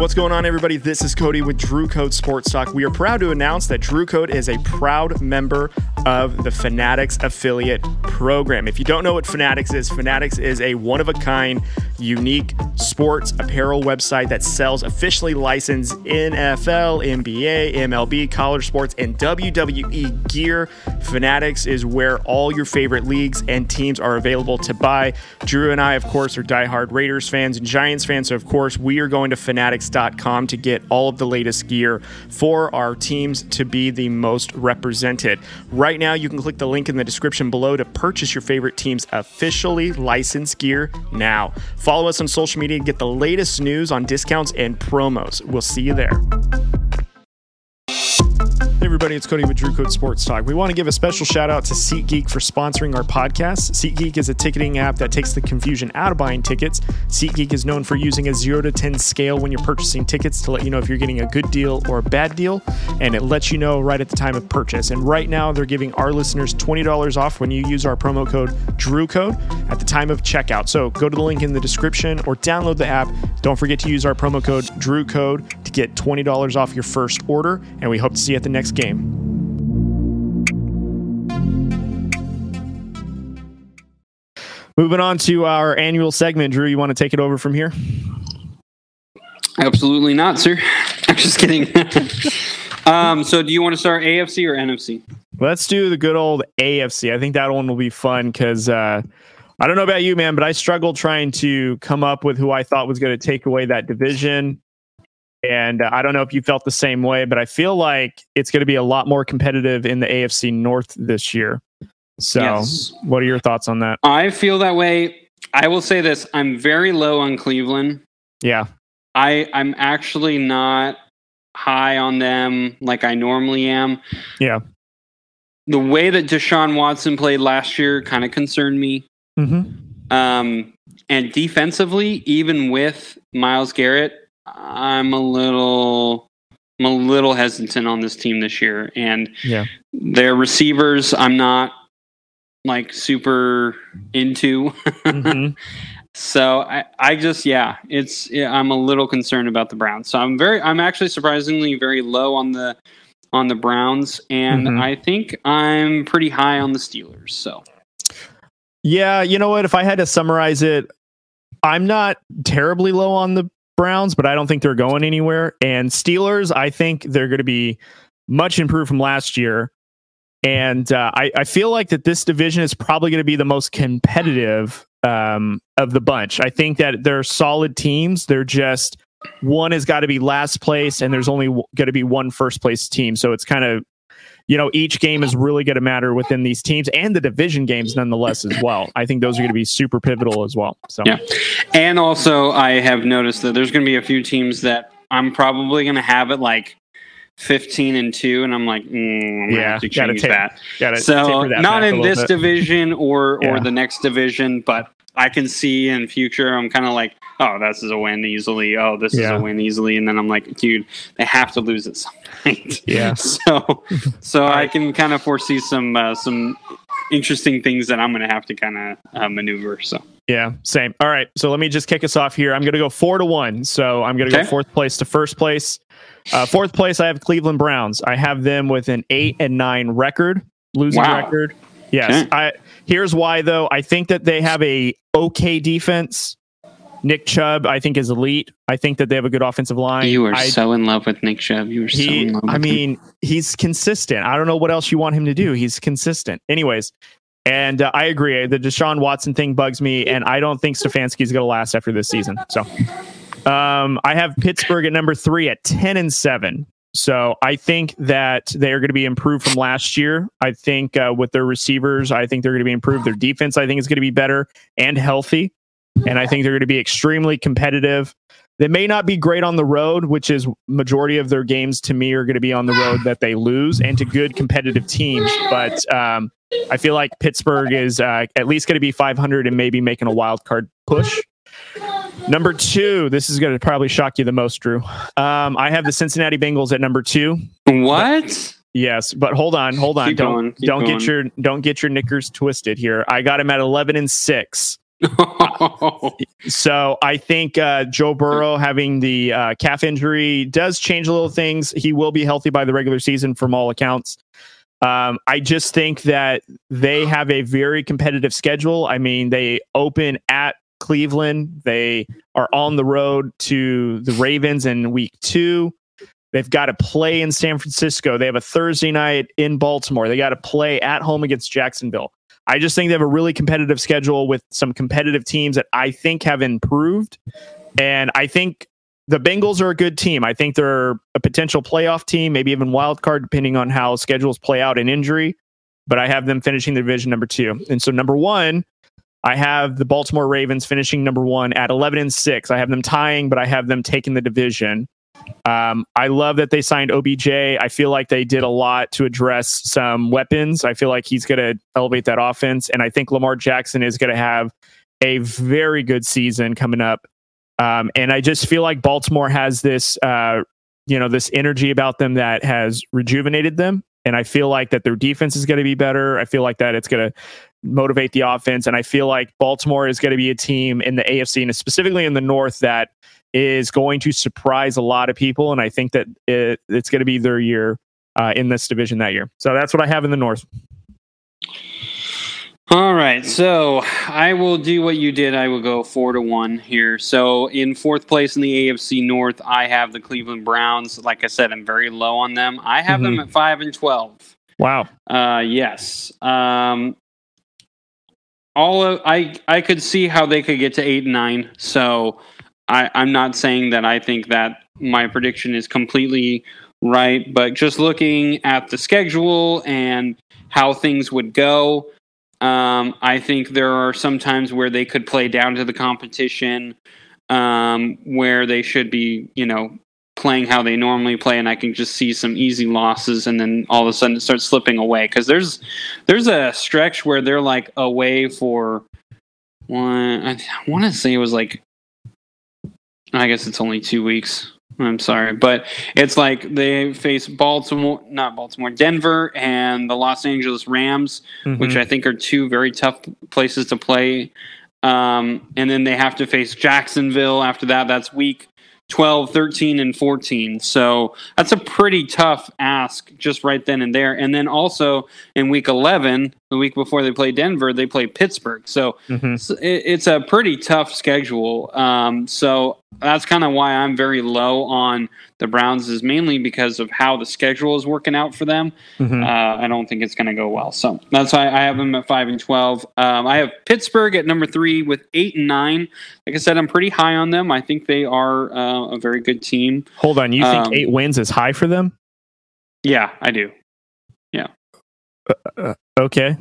Speaker 1: What's going on, everybody? This is Cody with Drew Code Sports Talk. We are proud to announce that Drew Code is a proud member of the Fanatics affiliate program. If you don't know what Fanatics is, Fanatics is a one of a kind, unique sports apparel website that sells officially licensed NFL, NBA, MLB, college sports, and WWE gear. Fanatics is where all your favorite leagues and teams are available to buy. Drew and I, of course, are diehard Raiders fans and Giants fans. So, of course, we are going to to get all of the latest gear for our teams to be the most represented. Right now, you can click the link in the description below to purchase your favorite team's officially licensed gear now. Follow us on social media to get the latest news on discounts and promos. We'll see you there. Hey everybody, it's Cody with Drew Code Sports Talk. We want to give a special shout out to SeatGeek for sponsoring our podcast. SeatGeek is a ticketing app that takes the confusion out of buying tickets. SeatGeek is known for using a 0 to 10 scale when you're purchasing tickets to let you know if you're getting a good deal or a bad deal, and it lets you know right at the time of purchase. And right now, they're giving our listeners $20 off when you use our promo code DREWCODE at the time of checkout. So go to the link in the description or download the app. Don't forget to use our promo code DREWCODE to get $20 off your first order, and we hope to see you at the next game. Moving on to our annual segment, Drew, you want to take it over from here?
Speaker 2: absolutely not, sir. I'm just kidding. um, so do you want to start AFC or NFC?
Speaker 1: Let's do the good old AFC. I think that one will be fun because uh, I don't know about you, man, but I struggled trying to come up with who I thought was going to take away that division. And uh, I don't know if you felt the same way, but I feel like it's going to be a lot more competitive in the AFC North this year. So,
Speaker 2: Yes.
Speaker 1: what are your thoughts on that?
Speaker 2: I feel that way. I will say this: I'm very low on Cleveland.
Speaker 1: Yeah.
Speaker 2: I I'm actually not high on them like I normally am.
Speaker 1: Yeah.
Speaker 2: The way that Deshaun Watson played last year kind of concerned me.
Speaker 1: Mm-hmm.
Speaker 2: Um, and defensively, even with Myles Garrett, I'm a little I'm a little hesitant on this team this year, and
Speaker 1: Yeah.
Speaker 2: their receivers I'm not like super into.
Speaker 1: Mhm.
Speaker 2: So I, I just yeah, it's yeah, I'm a little concerned about the Browns. So I'm very I'm actually surprisingly very low on the on the Browns, and
Speaker 1: Mhm.
Speaker 2: I think I'm pretty high on the Steelers. So
Speaker 1: Yeah, you know what? If I had to summarize it, I'm not terribly low on the Browns, but I don't think they're going anywhere. And Steelers, I think they're going to be much improved from last year. And uh, I, I feel like that this division is probably going to be the most competitive um, of the bunch. I think that they're solid teams. They're just one has got to be last place, and there's only going to be one first place team. So it's kind of you know, each game is really going to matter within these teams and the division games nonetheless as well. I think those are going to be super pivotal as well. So
Speaker 2: Yeah. And also, I have noticed that there's going to be a few teams that I'm probably going to have it like 15 and 2, and I'm like, mm, I'm
Speaker 1: Yeah,
Speaker 2: to
Speaker 1: gotta take-
Speaker 2: that.
Speaker 1: got to
Speaker 2: So, not in this division or, or
Speaker 1: Yeah.
Speaker 2: the next division, but I can see in future, I'm kind of like, oh, this is a win easily. Oh, this
Speaker 1: Yeah.
Speaker 2: is a win easily. And then I'm like, dude, they have to lose at some point.
Speaker 1: Yeah.
Speaker 2: So, so I can kind of foresee some, uh, some interesting things that I'm going to have to kind of uh, maneuver. So,
Speaker 1: Yeah, same. All right. So let me just kick us off here. I'm going to go four to one. So I'm going to
Speaker 2: Okay.
Speaker 1: go fourth place to first place. Uh, fourth place, I have Cleveland Browns. I have them with an eight and nine record, losing
Speaker 2: Wow.
Speaker 1: record. Yes.
Speaker 2: Okay.
Speaker 1: I here's why though. I think that they have a okay defense. Nick Chubb, I think, is elite. I think that they have a good offensive line.
Speaker 2: you are
Speaker 1: I,
Speaker 2: so in love with Nick Chubb. You are so in love with
Speaker 1: I
Speaker 2: him.
Speaker 1: mean, he's consistent. I don't know what else you want him to do. He's consistent. Anyways, and uh, I agree. The Deshaun Watson thing bugs me, and I don't think Stefanski's going to last after this season. So, um, I have Pittsburgh at number three at ten and seven. So I think that they are going to be improved from last year. I think uh, with their receivers, I think they're going to be improved. Their defense, I think, is going to be better and healthy, and I think they're going to be extremely competitive. They may not be great on the road, which is majority of their games to me are going to be on the road that they lose and to good competitive teams. But um, I feel like Pittsburgh is uh, at least going to be 500 and maybe making a wild card push. Number two, this is going to probably shock you the most, Drew. Um, I have the Cincinnati Bengals at number two.
Speaker 2: what?
Speaker 1: Yes, but hold on, hold on.
Speaker 2: Keep
Speaker 1: don't
Speaker 2: going,
Speaker 1: don't
Speaker 2: going.
Speaker 1: get your don't get your knickers twisted here. I got him at 11 and six. So I think uh, Joe Burrow having the uh, calf injury does change a little things. He will be healthy by the regular season from all accounts. Um, I just think that they have a very competitive schedule. I mean, they open at Cleveland. They are on the road to the Ravens in week two. They've got to play in San Francisco. They have a Thursday night in Baltimore. They got to play at home against Jacksonville. I just think they have a really competitive schedule with some competitive teams that I think have improved. And I think the Bengals are a good team. I think they're a potential playoff team, maybe even wild card, depending on how schedules play out in injury. But I have them finishing the division number two. And so number one, I have the Baltimore Ravens finishing number one at 11 and six. I have them tying, but I have them taking the division. Um, I love that they signed OBJ. I feel like they did a lot to address some weapons. I feel like he's going to elevate that offense. And I think Lamar Jackson is going to have a very good season coming up. Um, and I just feel like Baltimore has this, uh, you know, this energy about them that has rejuvenated them. And I feel like that their defense is going to be better. I feel like that it's going to motivate the offense. And I feel like Baltimore is going to be a team in the AFC and specifically in the North that is going to surprise a lot of people. And I think that it, it's going to be their year uh, in this division that year. So that's what I have in the North.
Speaker 2: All right, so I will do what you did. I will go four to one here. So in fourth place in the AFC North, I have the Cleveland Browns. Like I said, I'm very low on them. I have them
Speaker 1: Mhm.
Speaker 2: at five and twelve.
Speaker 1: Wow.
Speaker 2: Uh, yes. Um, all of I I could see how they could get to eight and nine. So I, I'm not saying that I think that my prediction is completely right, but just looking at the schedule and how things would go, um, I think there are some times where they could play down to the competition, um, where they should be, you know, playing how they normally play, and I can just see some easy losses, and then all of a sudden it starts slipping away. Because there's there's a stretch where they're like away for one. I want to say it was like I guess it's only two weeks. I'm sorry, but it's like they face Baltimore, not Baltimore, Denver, and the Los Angeles Rams,
Speaker 1: Mm-hmm.
Speaker 2: which I think are two very tough places to play. Um, and then they have to face Jacksonville after that. That's week 12, 13, and 14. So that's a pretty tough ask just right then and there. And then also in week 11, the week before they play Denver, they play Pittsburgh. So
Speaker 1: Mhm.
Speaker 2: it's, a pretty tough schedule. Um, so that's kind of why I'm very low on the Browns, is mainly because of how the schedule is working out for them.
Speaker 1: Mhm.
Speaker 2: Uh, I don't think it's going to go well. So that's why I have them at five and twelve. Um, I have Pittsburgh at number three with eight and nine. Like I said, I'm pretty high on them. I think they are uh, a very good team.
Speaker 1: Hold on, you think
Speaker 2: Um,
Speaker 1: eight wins is high for them?
Speaker 2: Yeah, I do.
Speaker 1: Okay.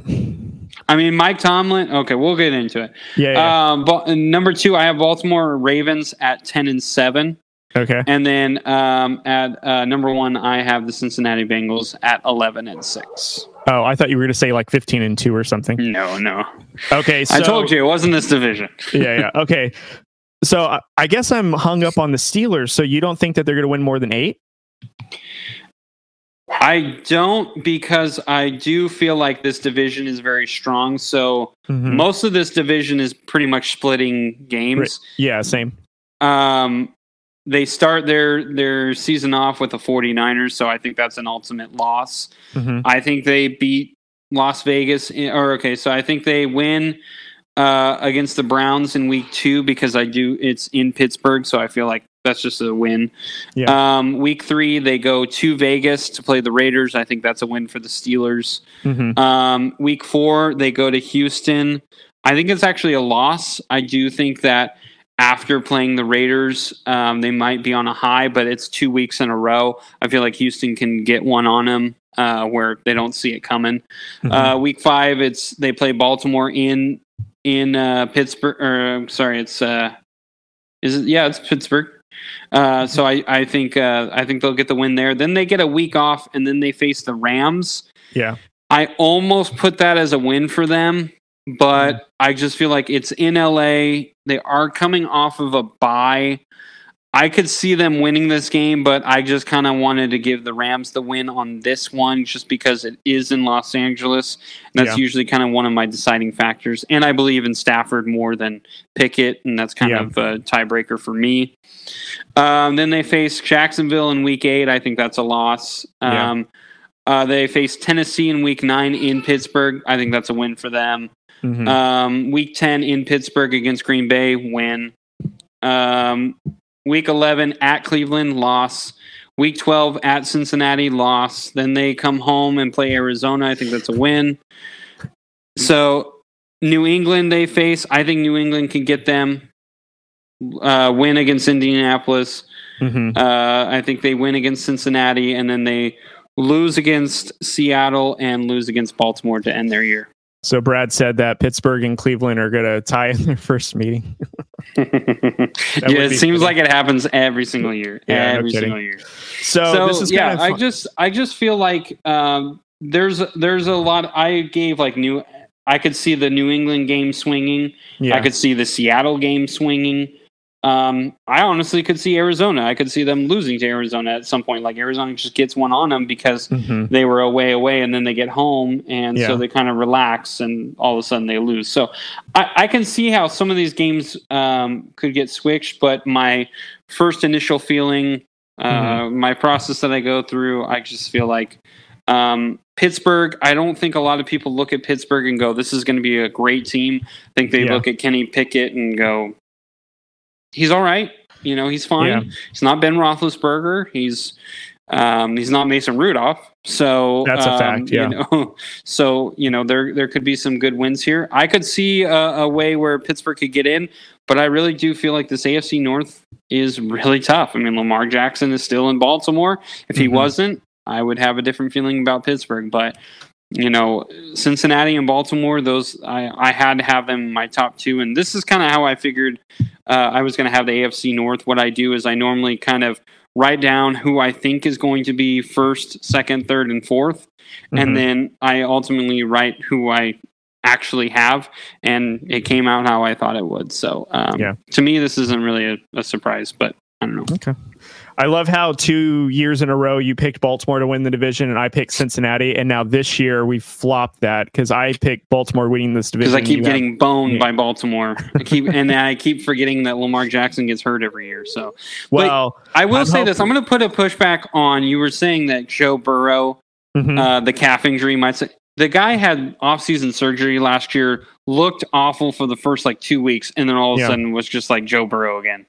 Speaker 2: I mean, Mike Tomlin. Okay, we'll get into it.
Speaker 1: Yeah. yeah.
Speaker 2: Um, but number two, I have Baltimore Ravens at ten and seven,
Speaker 1: okay.
Speaker 2: and then um, at uh, number one, I have the Cincinnati Bengals at eleven and six.
Speaker 1: Oh, I thought you were going to say like 15 and 2 or something.
Speaker 2: No, no,
Speaker 1: Okay. So,
Speaker 2: I told you it wasn't this division.
Speaker 1: yeah. Yeah. Okay. So I- I guess I'm hung up on the Steelers. So you don't think that they're going to win more than eight?
Speaker 2: I don't because I do feel like this division is very strong. So
Speaker 1: Mhm.
Speaker 2: most of this division is pretty much splitting games.
Speaker 1: Yeah. Same.
Speaker 2: Um, they start their their season off with the 49ers, so I think that's an ultimate loss.
Speaker 1: Mhm.
Speaker 2: I think they beat Las Vegas, in, or okay, so I think they win uh, against the Browns in week two because I do it's in Pittsburgh, so I feel like that's just a win.
Speaker 1: Yeah.
Speaker 2: Um, week three, they go to Vegas to play the Raiders. I think that's a win for the Steelers.
Speaker 1: Mhm.
Speaker 2: Um, week four, they go to Houston. I think it's actually a loss. I do think that after playing the Raiders, um, they might be on a high, but it's two weeks in a row. I feel like Houston can get one on them uh, where they don't see it coming.
Speaker 1: Mhm.
Speaker 2: Uh, week five, it's they play Baltimore in in uh, Pittsburgh. Or I'm sorry, it's uh, is it? Yeah, it's Pittsburgh. Uh, so I, I think uh, I think they'll get the win there. Then they get a week off, and then they face the Rams.
Speaker 1: yeah.
Speaker 2: I almost put that as a win for them, but I just feel like it's in LA. They are coming off of a bye. I could see them winning this game, but I just kind of wanted to give the Rams the win on this one just because it is in Los Angeles. And that's
Speaker 1: Yeah.
Speaker 2: usually kind of one of my deciding factors. And I believe in Stafford more than Pickett, and that's kind
Speaker 1: Yeah.
Speaker 2: of a tiebreaker for me. Um, then they face Jacksonville in week eight. I think that's a loss.
Speaker 1: Yeah.
Speaker 2: Um, uh, they face Tennessee in week nine in Pittsburgh. I think that's a win for them.
Speaker 1: Mhm.
Speaker 2: Um, week 10 in Pittsburgh against Green Bay, win. Um, week 11 at Cleveland, loss. Week 12 at Cincinnati, loss. Then they come home and play Arizona. I think that's a win. So, New England they face. I think New England can get them. Uh, win against Indianapolis.
Speaker 1: Mhm.
Speaker 2: Uh, I think they win against Cincinnati, and then they lose against Seattle and lose against Baltimore to end their year.
Speaker 1: So Brad said that Pittsburgh and Cleveland are going to tie in their first meeting.
Speaker 2: yeah, it seems
Speaker 1: funny.
Speaker 2: like it happens every single year.
Speaker 1: Yeah,
Speaker 2: every
Speaker 1: kidding.
Speaker 2: single year.
Speaker 1: So,
Speaker 2: so
Speaker 1: this is
Speaker 2: yeah,
Speaker 1: kind of
Speaker 2: I just I just feel like um, there's there's a lot. I gave like new. I could see the New England game swinging.
Speaker 1: yeah.
Speaker 2: I could see the Seattle game swinging. Um, I honestly could see Arizona. I could see them losing to Arizona at some point. Like Arizona just gets one on them because
Speaker 1: Mhm.
Speaker 2: they were away away and then they get home and
Speaker 1: Yeah.
Speaker 2: so they kind of relax and all of a sudden they lose so i, I can see how some of these games um, could get switched but my first initial feeling uh,
Speaker 1: Mm-hmm.
Speaker 2: my process that i go through i just feel like um, pittsburgh i don't think a lot of people look at pittsburgh and go this is going to be a great team i think they
Speaker 1: Yeah.
Speaker 2: look at kenny pickett and go he's all right you know he's fine
Speaker 1: Yeah.
Speaker 2: he's not ben roethlisberger he's um, he's not Mason Rudolph, so
Speaker 1: That's a
Speaker 2: um,
Speaker 1: fact, yeah.
Speaker 2: You know, so you know there there could be some good wins here. I could see a, a way where Pittsburgh could get in, but I really do feel like this AFC North is really tough. I mean, Lamar Jackson is still in Baltimore. If he
Speaker 1: Mhm.
Speaker 2: wasn't, I would have a different feeling about Pittsburgh. But you know, Cincinnati and Baltimore, those I, I had to have them in my top two, and this is kind of how I figured uh, I was going to have the AFC North. What I do is I normally kind of write down who I think is going to be first, second, third, and 4th
Speaker 1: Mhm.
Speaker 2: and then I ultimately write who I actually have, and it came out how I thought it would. So, um,
Speaker 1: Yeah.
Speaker 2: to me, this isn't really a, a surprise, but I don't know.
Speaker 1: Okay. I love how two years in a row you picked Baltimore to win the division and I picked Cincinnati. And now this year we flopped that because I picked Baltimore winning this division.
Speaker 2: Because I keep
Speaker 1: You have-
Speaker 2: getting boned
Speaker 1: Yeah.
Speaker 2: by Baltimore. I keep and I keep forgetting that Lamar Jackson gets hurt every year. So
Speaker 1: well,
Speaker 2: I will
Speaker 1: I'm
Speaker 2: say this: I'm going to put a pushback on. You were saying that Joe Burrow,
Speaker 1: mhm.
Speaker 2: uh, the calf injury, might say the guy had off-season surgery last year, looked awful for the first like two weeks, and then all of a
Speaker 1: Yeah.
Speaker 2: sudden was just like Joe Burrow again.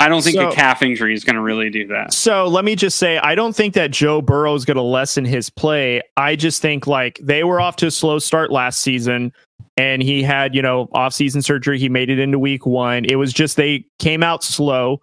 Speaker 2: I don't think
Speaker 1: So-
Speaker 2: a calf injury is going to really do that.
Speaker 1: So let me just say, I don't think that Joe Burrow is going to lessen his play. I just think like they were off to a slow start last season, and he had you know off-season surgery. He made it into week one. It was just they came out slow.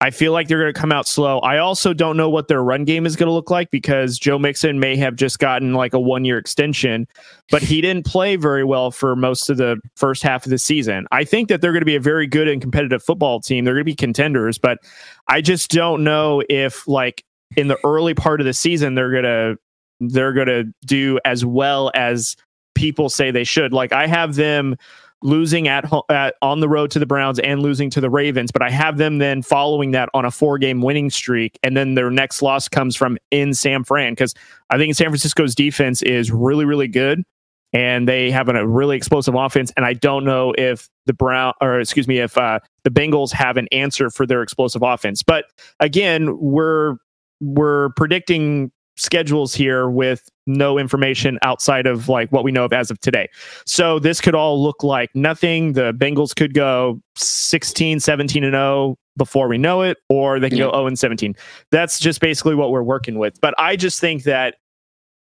Speaker 1: I feel like they're going to come out slow. I also don't know what their run game is going to look like because Joe Mixon may have just gotten like a one year extension, but he didn't play very well for most of the first half of the season. I think that they're going to be a very good and competitive football team. They're going to be contenders, but I just don't know if like in the early part of the season they're going to they're going to do as well as people say they should. Like I have them losing at, ho- at on the road to the Browns and losing to the Ravens, but I have them then following that on a four game winning streak, and then their next loss comes from in San Fran because I think San Francisco's defense is really really good, and they have a really explosive offense, and I don't know if the Brown or excuse me if uh, the Bengals have an answer for their explosive offense, but again we're we're predicting schedules here with no information outside of like what we know of as of today. So this could all look like nothing. The Bengals could go 16, 17 and 0 before we know it, or they can go 0 and 17. That's just basically what we're working with. But I just think that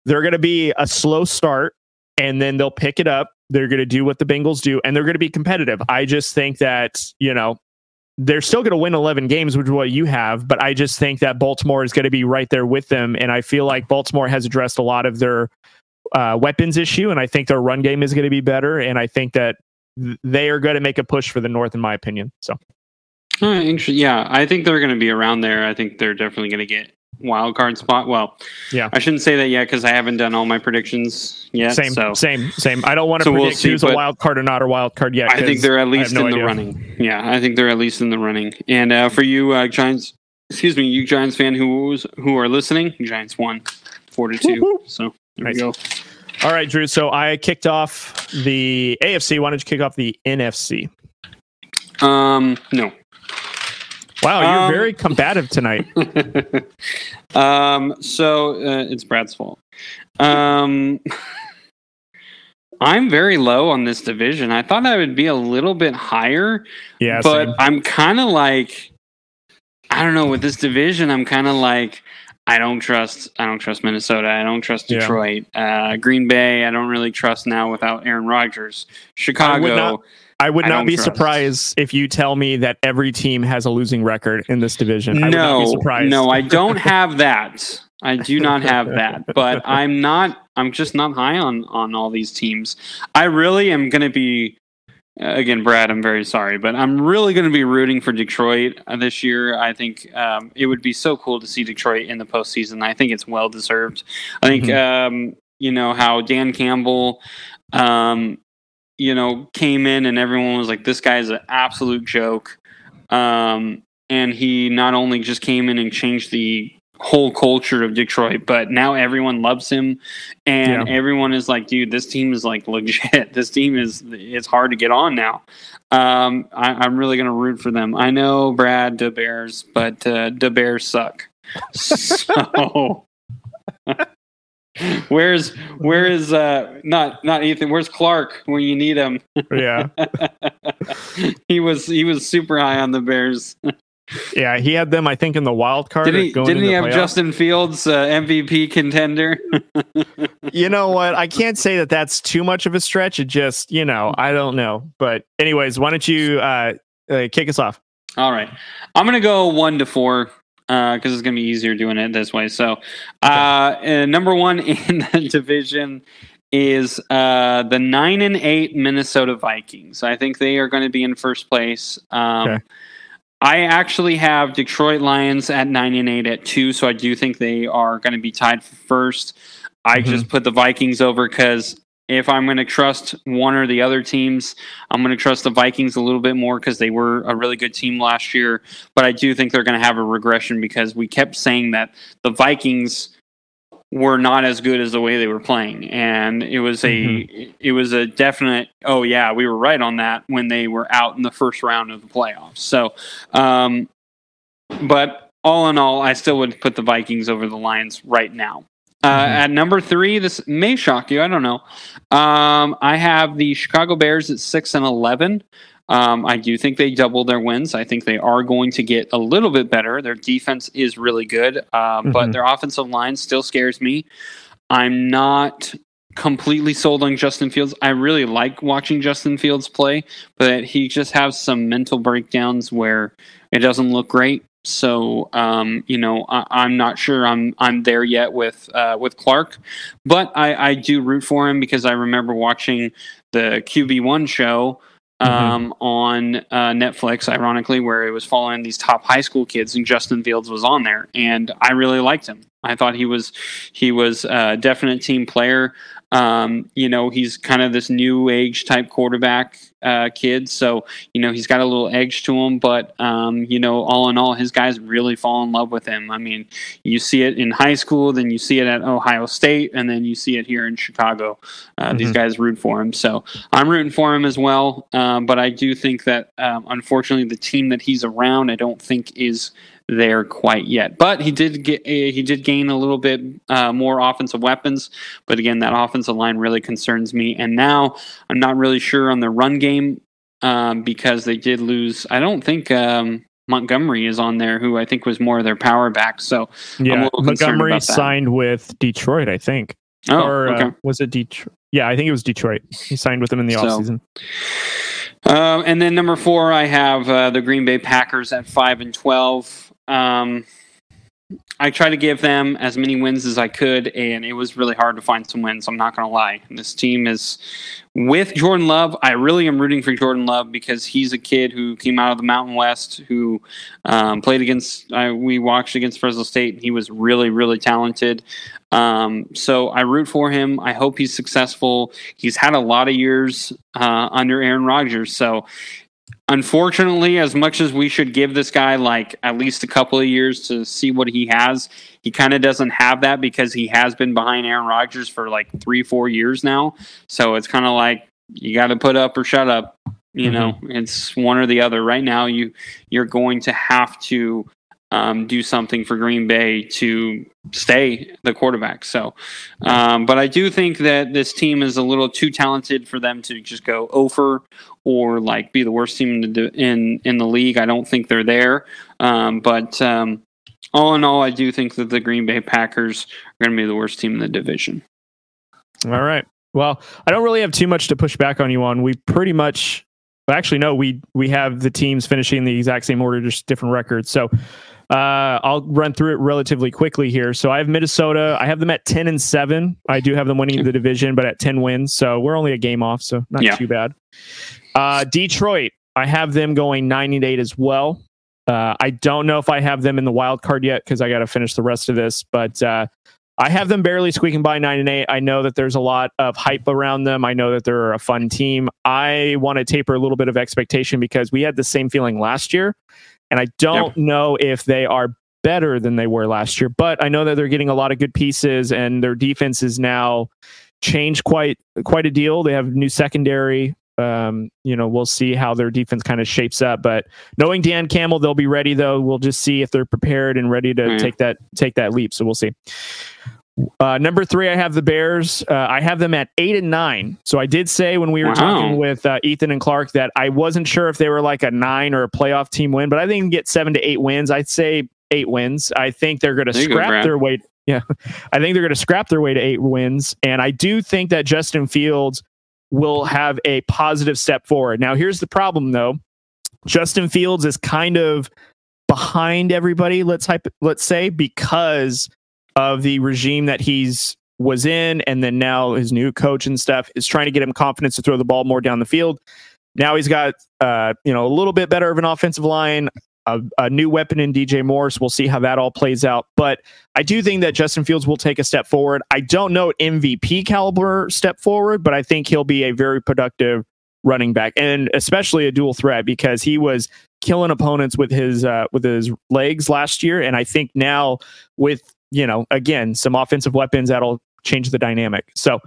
Speaker 1: they're going to be a slow start and then they'll pick it up. They're going to do what the Bengals do and they're going to be competitive. I just think that, you know, they're still going to win 11 games, which is what you have. But I just think that Baltimore is going to be right there with them. And I feel like Baltimore has addressed a lot of their uh, weapons issue. And I think their run game is going to be better. And I think that th- they are going to make a push for the North, in my opinion. So.
Speaker 2: Yeah, I think they're going to be around there. I think they're definitely going to get wild card spot. Well,
Speaker 1: Yeah.
Speaker 2: I shouldn't say that yet because I haven't done all my predictions yet.
Speaker 1: same,
Speaker 2: so
Speaker 1: same, same. I don't want to
Speaker 2: So we'll
Speaker 1: predict
Speaker 2: see,
Speaker 1: who's a wild card or not a wild card yet.
Speaker 2: I think they're at least
Speaker 1: no
Speaker 2: in the
Speaker 1: idea.
Speaker 2: running. Yeah, I think they're at least in the running. And uh, for you uh, Giants, excuse me, you Giants fan who who are listening, Giants won four to two.
Speaker 1: Woo-hoo.
Speaker 2: So there
Speaker 1: Nice.
Speaker 2: we go.
Speaker 1: All right, Drew. So I kicked off the AFC. Why don't you kick off the NFC?
Speaker 2: Um, no.
Speaker 1: Wow, you're
Speaker 2: Um,
Speaker 1: very combative tonight.
Speaker 2: um, so uh, it's Brad's fault. Um, I'm very low on this division. I thought I would be a little bit higher,
Speaker 1: Yeah,
Speaker 2: but
Speaker 1: same.
Speaker 2: I'm kind of like, I don't know. With this division, I'm kind of like, I don't trust. I don't trust Minnesota. I don't trust
Speaker 1: Yeah.
Speaker 2: Detroit. Uh, Green Bay. I don't really trust now without Aaron Rodgers. Chicago.
Speaker 1: I would not be
Speaker 2: trust.
Speaker 1: surprised if you tell me that every team has a losing record in this division. I would not be
Speaker 2: no,
Speaker 1: surprised.
Speaker 2: no, I don't have that. I do not have that. But I'm not. I'm just not high on on all these teams. I really am going to be. Again, Brad, I'm very sorry, but I'm really going to be rooting for Detroit uh, this year. I think um, it would be so cool to see Detroit in the postseason. I think it's well deserved. I think
Speaker 1: Mm-hmm.
Speaker 2: um, you know how Dan Campbell, um, you know, came in and everyone was like, "This guy's an absolute joke," um, and he not only just came in and changed the whole culture of Detroit, but now everyone loves him, and
Speaker 1: Yeah.
Speaker 2: everyone is like, "Dude, this team is like legit. This team is it's hard to get on now." Um, I, I'm really gonna root for them. I know Brad the Bears, but uh, the Bears suck. So. Where's where is uh not not Ethan? Where's Clark when you need him?
Speaker 1: Yeah,
Speaker 2: he was he was super high on the Bears.
Speaker 1: yeah. He had them, I think, in the wild card.
Speaker 2: Did he, didn't he have
Speaker 1: playoffs.
Speaker 2: Justin Fields uh, MVP contender?
Speaker 1: You know what? I can't say that that's too much of a stretch. It just, you know, I don't know. But anyways, why don't you uh, uh kick us off?
Speaker 2: All right, I'm gonna go one to four because it's gonna be easier doing it this way. So, uh, uh, number one in the division is uh, the nine and eight Minnesota Vikings. I think they are going to be in first place. Um,
Speaker 1: Okay.
Speaker 2: I actually have Detroit Lions at nine and eight at two, so I do think they are going to be tied for first. I
Speaker 1: Mhm.
Speaker 2: just put the Vikings over because if I'm going to trust one or the other teams, I'm going to trust the Vikings a little bit more because they were a really good team last year. But I do think they're going to have a regression because we kept saying that the Vikings were not as good as the way they were playing and it was a mm-hmm. it was a definite oh yeah we were right on that when they were out in the first round of the playoffs so um but all in all i still would put the vikings over the lions right now uh, mm-hmm. At number three, this may shock you. I don't know. Um, I have the Chicago Bears at six and eleven. Um, I do think they double their wins. I think they are going to get a little bit better. Their defense is really good, um, mm-hmm. but their offensive line still scares me. I'm not completely sold on Justin Fields. I really like watching Justin Fields play, but he just has some mental breakdowns where it doesn't look great. So um, you know, I, am not sure I'm I'm there yet with uh, with Clark, but I, I do root for him because I remember watching the QB one show mm-hmm. um, mm-hmm. on uh, Netflix, ironically, where it was following these top high school kids, and Justin Fields was on there, and I really liked him. I thought he was he was a definite team player. Um, you know, he's kind of this new age type quarterback uh, kid, so you know he's got a little edge to him. But um, you know, all in all, his guys really fall in love with him. I mean, you see it in high school, then you see it at Ohio State, and then you see it here in Chicago. Uh, mm-hmm. These guys root for him, so I'm rooting for him as well. Um, but I do think that um, unfortunately, the team that he's around, I don't think is there quite yet. But he did get eh, he did gain a little bit uh, more offensive weapons. But again, that offensive line really concerns me. And now I'm not really sure on the run game um, because they did lose. I don't think. Um, Montgomery is on there, who I think was more of their power back. So
Speaker 1: yeah, Montgomery signed with Detroit, I think.
Speaker 2: Oh, or uh, okay. uh,
Speaker 1: was it Detroit? Yeah, I think it was Detroit. He signed with them in the so, offseason.
Speaker 2: Uh, and then number four, I have uh, the Green Bay Packers at five and twelve. Um, I tried to give them as many wins as I could, and it was really hard to find some wins. I'm not going to lie. This team is with Jordan Love. I really am rooting for Jordan Love because he's a kid who came out of the Mountain West, who um, played against. Uh, we watched against Fresno State, and he was really, really talented. Um, so I root for him. I hope he's successful. He's had a lot of years uh, under Aaron Rodgers, so unfortunately, as much as we should give this guy like at least a couple of years to see what he has, he kind of doesn't have that because he has been behind Aaron Rodgers for like three, four years now. So it's kind of like you got to put up or shut up. You mm-hmm. know, it's one or the other. Right now, you you're going to have to um, do something for Green Bay to stay the quarterback. So, um, but I do think that this team is a little too talented for them to just go over or like be the worst team in the, in, in the league. I don't think they're there. Um, but um, all in all, I do think that the Green Bay Packers are going to be the worst team in the division.
Speaker 1: All right. Well, I don't really have too much to push back on you on. We pretty much, actually, no, we we have the teams finishing the exact same order, just different records. So uh, I'll run through it relatively quickly here. So I have Minnesota. I have them at ten and seven. I do have them winning the division, but at ten wins. So we're only a game off, so not yeah. too bad. Uh, Detroit. I have them going nine and eight as well. Uh, I don't know if I have them in the wild card yet because I got to finish the rest of this, but uh, I have them barely squeaking by nine and eight. I know that there's a lot of hype around them. I know that they're a fun team. I want to taper a little bit of expectation because we had the same feeling last year. And I don't yep. know if they are better than they were last year, but I know that they're getting a lot of good pieces and their defense is now changed quite quite a deal. They have new secondary. Um, you know, we'll see how their defense kind of shapes up. But knowing Dan Campbell, they'll be ready though. We'll just see if they're prepared and ready to mm. take that take that leap. So we'll see. Uh, number three, I have the Bears. Uh, I have them at eight and nine. So I did say when we were wow. talking with uh, Ethan and Clark that I wasn't sure if they were like a nine or a playoff team win, but I think get seven to eight wins. I'd say eight wins. I think they're going to scrap go, their way. Yeah, I think they're going to scrap their way to eight wins, and I do think that Justin Fields will have a positive step forward. Now, here's the problem, though. Justin Fields is kind of behind everybody. Let's hype, let's say because of the regime that he's was in, and then now his new coach and stuff is trying to get him confidence to throw the ball more down the field. Now he's got uh, you know a little bit better of an offensive line. a, a new weapon in DJ Morris. We'll see how that all plays out. But I do think that Justin Fields will take a step forward. I don't know MVP caliber step forward, but I think he'll be a very productive running back and especially a dual threat because he was killing opponents with his uh, with his legs last year and I think now with you know again some offensive weapons that'll change the dynamic. So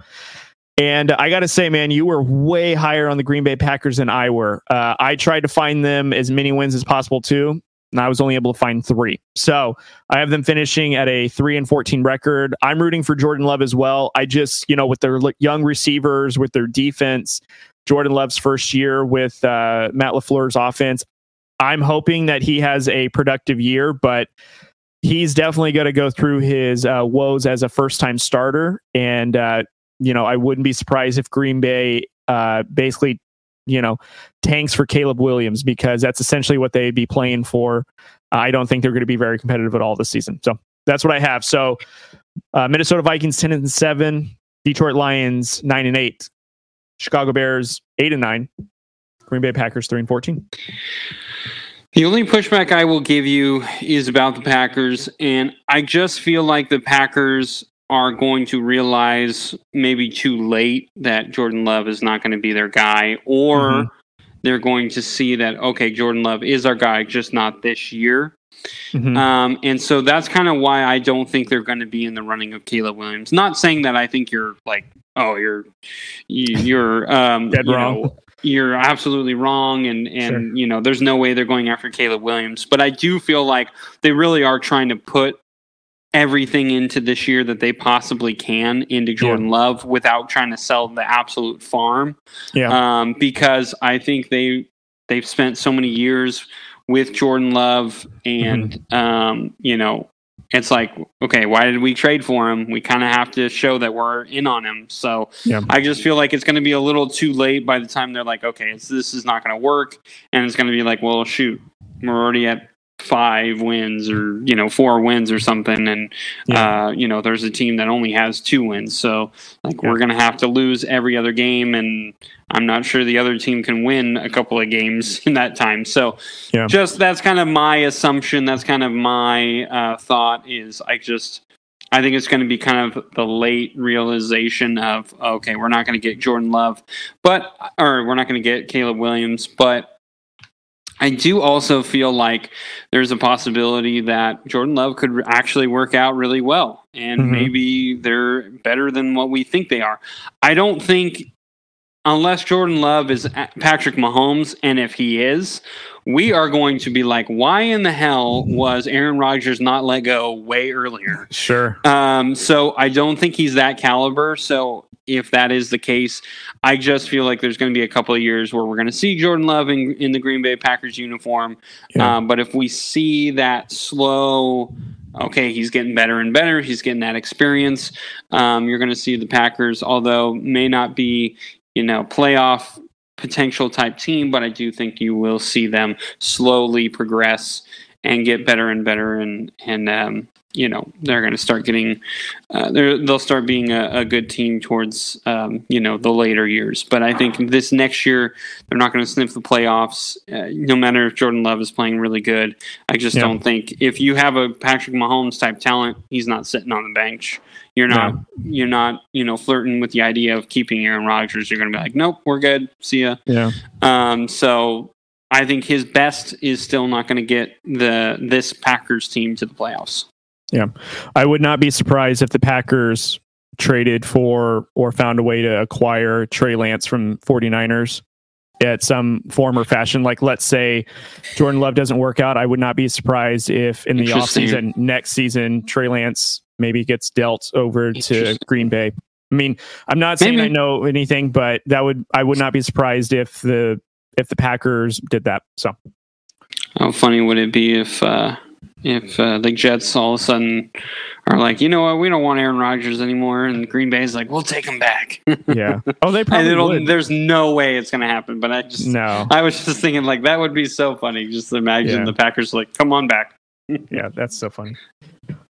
Speaker 1: and I got to say, man, you were way higher on the Green Bay Packers than I were. Uh, I tried to find them as many wins as possible too, and I was only able to find three. So I have them finishing at a three and fourteen record. I'm rooting for Jordan Love as well. I just, you know, with their young receivers, with their defense, Jordan Love's first year with uh, Matt LaFleur's offense, I'm hoping that he has a productive year, but he's definitely going to go through his uh, woes as a first time starter. And uh, you know, I wouldn't be surprised if Green Bay uh, basically, you know, tanks for Caleb Williams because that's essentially what they'd be playing for. I don't think they're going to be very competitive at all this season. So that's what I have. So uh, Minnesota Vikings ten and seven, Detroit Lions nine and eight, Chicago Bears eight and nine, Green Bay Packers three and fourteen.
Speaker 2: The only pushback I will give you is about the Packers, and I just feel like the Packers are going to realize maybe too late that Jordan Love is not going to be their guy, or mm-hmm. they're going to see that, okay, Jordan Love is our guy, just not this year. Mm-hmm. Um, and so that's kind of why I don't think they're going to be in the running of Caleb Williams. Not saying that I think you're like, oh, you're you're um,
Speaker 1: dead
Speaker 2: you
Speaker 1: wrong.
Speaker 2: Know, you're absolutely wrong, and and sure. you know, there's no way they're going after Caleb Williams. But I do feel like they really are trying to put everything into this year that they possibly can into Jordan yeah. Love without trying to sell the absolute farm.
Speaker 1: Yeah.
Speaker 2: Um, because I think they they've spent so many years with Jordan Love, and mm-hmm. um, you know, it's like, okay, why did we trade for him? We kind of have to show that we're in on him. So yeah. I just feel like it's going to be a little too late by the time they're like, okay, this is not going to work, and it's going to be like, well, shoot, we're already at five wins or you know four wins or something and yeah. uh, you know there's a team that only has two wins so like yeah. we're gonna have to lose every other game and i'm not sure the other team can win a couple of games in that time so yeah. just that's kind of my assumption that's kind of my uh, thought is i just I think it's going to be kind of the late realization of okay, we're not going to get Jordan Love, but or we're not going to get Caleb Williams, but I do also feel like there's a possibility that Jordan Love could actually work out really well, and mm-hmm. maybe they're better than what we think they are. I don't think, unless Jordan Love is Patrick Mahomes, and if he is, we are going to be like, why in the hell was Aaron Rodgers not let go way earlier?
Speaker 1: Sure.
Speaker 2: Um, so I don't think he's that caliber. So if that is the case, I just feel like there's going to be a couple of years where we're going to see Jordan Love in, in the Green Bay Packers uniform. Yeah. Um, but if we see that slow, okay, he's getting better and better, he's getting that experience, um, you're going to see the Packers, although may not be, you know, playoff potential type team, but I do think you will see them slowly progress and get better and better. And and um, you know they're going to start getting uh, they'll start being a, a good team towards um, you know the later years. But i think this next year they're not going to sniff the playoffs. Uh, no matter if jordan love is playing really good i just yeah. don't think if you have a patrick mahomes type talent he's not sitting on the bench you're not you're not you know flirting with the idea of keeping aaron rodgers you're going to be like nope we're good. See ya.
Speaker 1: Yeah.
Speaker 2: Um so I think his best is still not going to get the this Packers team to the playoffs.
Speaker 1: Yeah. I would not be surprised if the Packers traded for or found a way to acquire Trey Lance from 49ers at some form or fashion. Like, let's say Jordan Love doesn't work out. I would not be surprised if in the offseason, next season, Trey Lance maybe gets dealt over to Green Bay. I mean, I'm not saying maybe. I know anything, but that would I would not be surprised if the if the Packers did that. So,
Speaker 2: how funny would it be if uh, if uh, the Jets all of a sudden are like, you know what, we don't want Aaron Rodgers anymore, and Green Bay's like, we'll take him back.
Speaker 1: yeah. Oh, they probably would.
Speaker 2: There's no way it's gonna happen. But I just
Speaker 1: no.
Speaker 2: I was just thinking like that would be so funny. Just imagine yeah. the Packers like, come on back.
Speaker 1: yeah, that's so funny.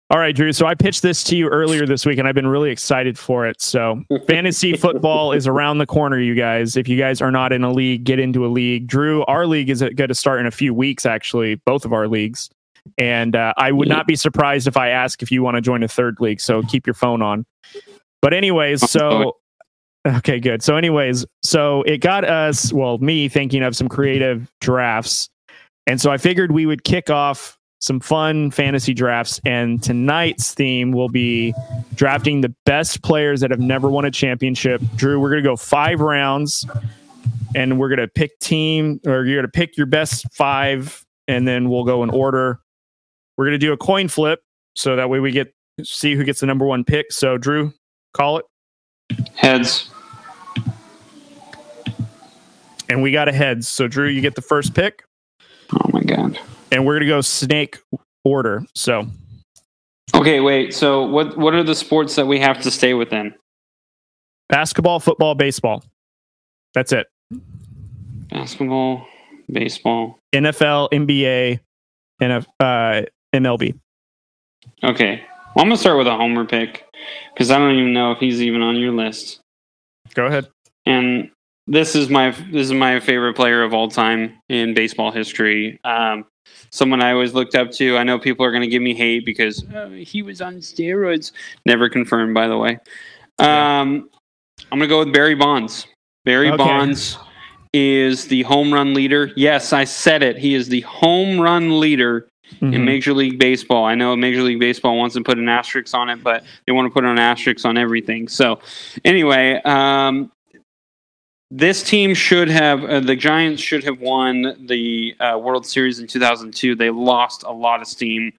Speaker 1: All right, Drew. So I pitched this to you earlier this week, and I've been really excited for it. So fantasy football is around the corner, you guys. If you guys are not in a league, get into a league. Drew, our league is going to start in a few weeks. Actually, both of our leagues, and uh, I would not be surprised if I ask if you want to join a third league. So keep your phone on. But anyways, so okay, good. So anyways, so it got us, well, me thinking of some creative drafts, and so I figured we would kick off some fun fantasy drafts. And tonight's theme will be drafting the best players that have never won a championship. Drew, we're going to go five rounds and we're going to pick team or you're going to pick your best five and then we'll go in order. We're going to do a coin flip so that way we get see who gets the number one pick. So, Drew, call it.
Speaker 2: Heads.
Speaker 1: And we got a heads. So, Drew, you get the first pick.
Speaker 2: Oh my god
Speaker 1: and we're gonna go snake order. So,
Speaker 2: okay, wait. So, what what are the sports that we have to stay within?
Speaker 1: Basketball, football, baseball. That's it.
Speaker 2: Basketball, baseball,
Speaker 1: NFL, NBA, and uh, MLB.
Speaker 2: Okay, well, I'm gonna start with a homer pick because I don't even know if he's even on your list.
Speaker 1: Go ahead.
Speaker 2: And this is my this is my favorite player of all time in baseball history. Um, someone I always looked up to. I know people are going to give me hate because oh, he was on steroids. Never confirmed, by the way. Um, I'm going to go with Barry Bonds. Barry okay. Bonds is the home run leader. Yes, I said it. He is the home run leader mm-hmm. in Major League Baseball. I know Major League Baseball wants to put an asterisk on it, but they want to put an asterisk on everything. So, anyway, um, this team should have uh, the Giants should have won the uh, World Series in 2002. They lost a lot of steam,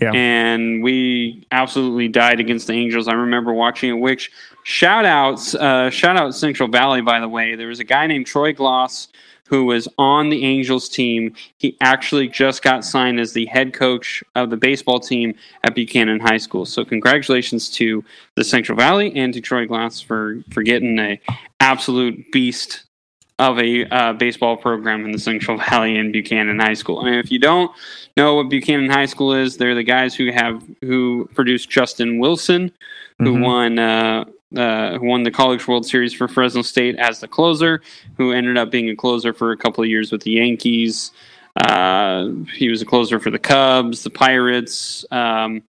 Speaker 2: yeah. and we absolutely died against the Angels. I remember watching it. Which shout outs, uh, shout out Central Valley. By the way, there was a guy named Troy Glaus who was on the Angels team. He actually just got signed as the head coach of the baseball team at Buchanan High School. So congratulations to the Central Valley and to Troy Glaus for for getting a absolute beast of a uh, baseball program in the Central Valley and Buchanan High School. And if you don't know what Buchanan High School is, they're the guys who have who produced Justin Wilson, who mm-hmm. won uh, uh, who won the College World Series for Fresno State as the closer, who ended up being a closer for a couple of years with the Yankees. Uh, he was a closer for the Cubs, the Pirates. Um,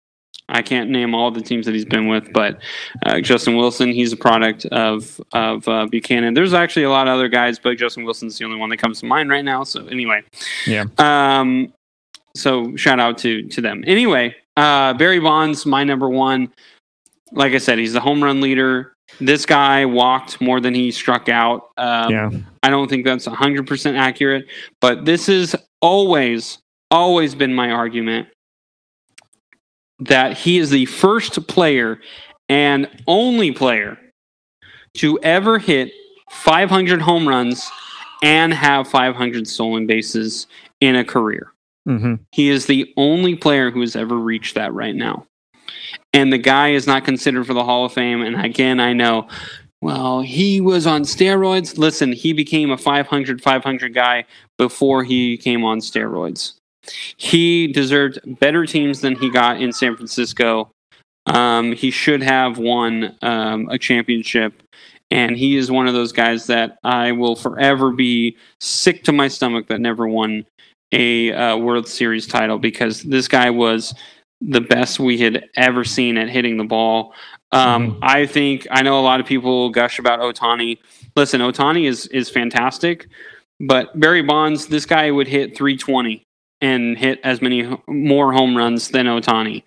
Speaker 2: I can't name all the teams that he's been with, but uh, Justin Wilson, he's a product of of uh, Buchanan. There's actually a lot of other guys, but Justin Wilson's the only one that comes to mind right now. So anyway,
Speaker 1: yeah.
Speaker 2: Um, so shout out to to them. Anyway, uh, Barry Bonds, my number one like I said, he's the home run leader. This guy walked more than he struck out. Um, yeah. I don't think that's 100% accurate, but this has always, always been my argument that he is the first player and only player to ever hit 500 home runs and have 500 stolen bases in a career. Mm-hmm. He is the only player who has ever reached that right now and the guy is not considered for the Hall of Fame. And again, I know, well, he was on steroids. Listen, he became a 500 500 guy before he came on steroids. He deserved better teams than he got in San Francisco. Um, he should have won um, a championship. And he is one of those guys that I will forever be sick to my stomach that never won a uh, World Series title because this guy was the best we had ever seen at hitting the ball. Um, mm-hmm. I think I know a lot of people gush about Ohtani. Listen, Ohtani is is fantastic, but Barry Bonds, this guy would hit 320 and hit as many more home runs than Ohtani,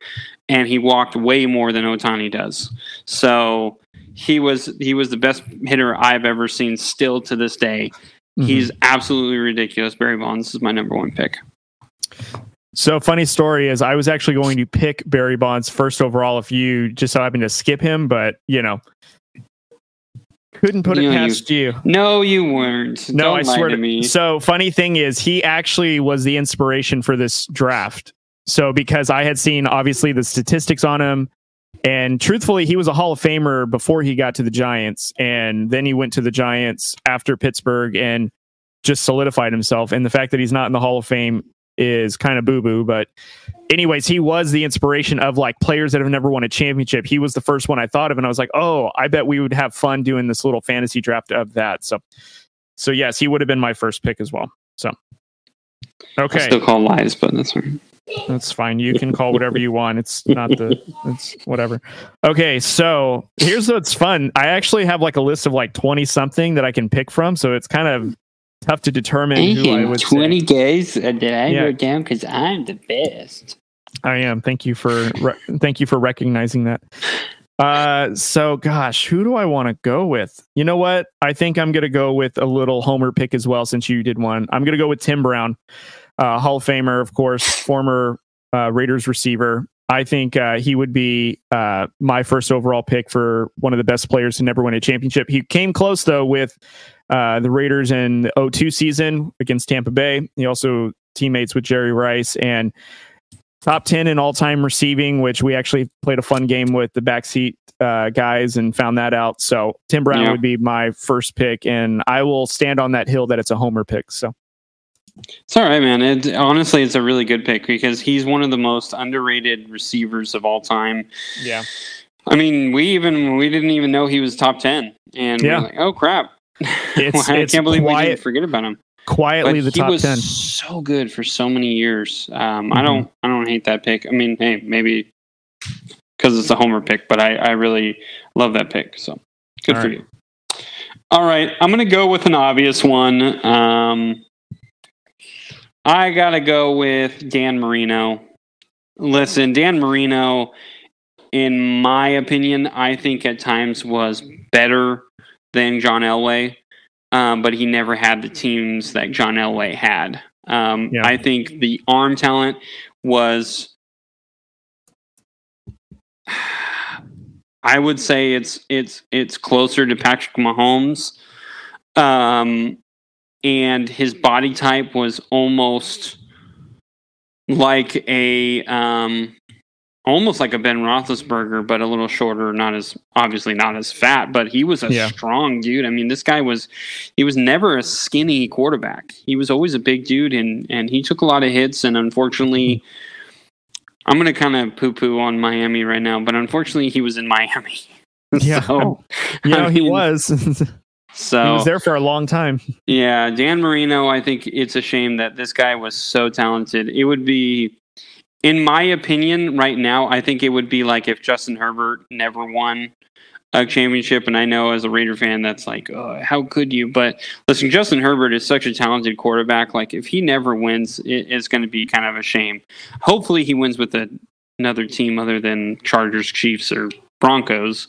Speaker 2: and he walked way more than Ohtani does. So he was he was the best hitter I've ever seen. Still to this day, mm-hmm. he's absolutely ridiculous. Barry Bonds is my number one pick.
Speaker 1: So funny story is I was actually going to pick Barry Bonds first overall if you just so happened to skip him, but you know couldn't put it past you, you,
Speaker 2: No, you weren't.
Speaker 1: No, Don't I swear to me. So funny thing is he actually was the inspiration for this draft. So because I had seen obviously the statistics on him and truthfully he was a Hall of Famer before he got to the Giants and then he went to the Giants after Pittsburgh and just solidified himself and the fact that he's not in the Hall of Fame is kind of boo boo. But, anyways, he was the inspiration of like players that have never won a championship. He was the first one I thought of, and I was like, oh, I bet we would have fun doing this little fantasy draft of that. So, so yes, he would have been my first pick as well. So, okay,
Speaker 2: Still call lies, but that's right.
Speaker 1: that's fine. You can call whatever you want. It's not the it's whatever. Okay, so here's what's fun. I actually have like a list of like 20 something that I can pick from, so it's kind of tough to determine who I would say.
Speaker 2: guys that I
Speaker 1: Yeah.
Speaker 2: wrote down because I'm the best.
Speaker 1: I am. Thank you for re- thank you for recognizing that. Uh so gosh, who do I want to go with? You know what? I think I'm going to go with a little homer pick as well since you did one. I'm going to go with Tim Brown. Uh Hall of Famer, of course, former uh Raiders receiver. I think uh, he would be uh, my first overall pick for one of the best players to never win a championship. He came close though with uh, the Raiders in the 02 season against Tampa Bay. He also teammates with Jerry Rice and top 10 in all time receiving, which we actually played a fun game with the backseat uh, guys and found that out. So Tim Brown
Speaker 2: Yeah.
Speaker 1: would be my first pick, and I will stand on that hill that it's a homer pick. So
Speaker 2: It's all right, man. It, honestly, it's a really good pick because he's one of the most underrated receivers of all time.
Speaker 1: yeah,
Speaker 2: I mean, we even we didn't even know he was top ten, and
Speaker 1: Yeah.
Speaker 2: we're like, oh crap!
Speaker 1: It's-
Speaker 2: I
Speaker 1: it's
Speaker 2: can't believe we
Speaker 1: quiet-
Speaker 2: didn't forget about him.
Speaker 1: quietly
Speaker 2: but
Speaker 1: the
Speaker 2: he
Speaker 1: top
Speaker 2: was
Speaker 1: 10.
Speaker 2: so good for so many years. Um,
Speaker 1: Mhm.
Speaker 2: I don't I don't hate that pick. I mean, hey, maybe because it's a homer pick, but I I really love that pick. So good
Speaker 1: All
Speaker 2: for
Speaker 1: right.
Speaker 2: you. All right, I'm gonna go with an obvious one. Um, I gotta go with Dan Marino. Listen, Dan Marino, in my opinion, I think at times was better than John Elway, um, but he never had the teams that John Elway had. Um,
Speaker 1: Yeah.
Speaker 2: I think the arm talent was. I would say it's it's it's closer to Patrick Mahomes, um, and his body type was almost like a um, almost like a Ben Roethlisberger, but a little shorter, not as obviously not as fat, but he was a
Speaker 1: Yeah.
Speaker 2: strong dude. I mean, this guy was he was never a skinny quarterback. He was always a big dude, and and he took a lot of hits, and unfortunately. I'm gonna kind of poo-poo on Miami right now, but unfortunately, he was in Miami.
Speaker 1: Yeah.
Speaker 2: so,
Speaker 1: know,
Speaker 2: I
Speaker 1: he
Speaker 2: mean,
Speaker 1: was. he was there for a long time.
Speaker 2: yeah, Dan Marino, I think it's a shame that this guy was so talented. It would be, in my opinion, right now, I think it would be like if Justin Herbert never won a championship. And I know as a Raider fan, that's like, oh, how could you? But listen, Justin Herbert is such a talented quarterback. Like, if he never wins, it, it's going to be kind of a shame. Hopefully, he wins with a, another team other than Chargers, Chiefs, or Broncos.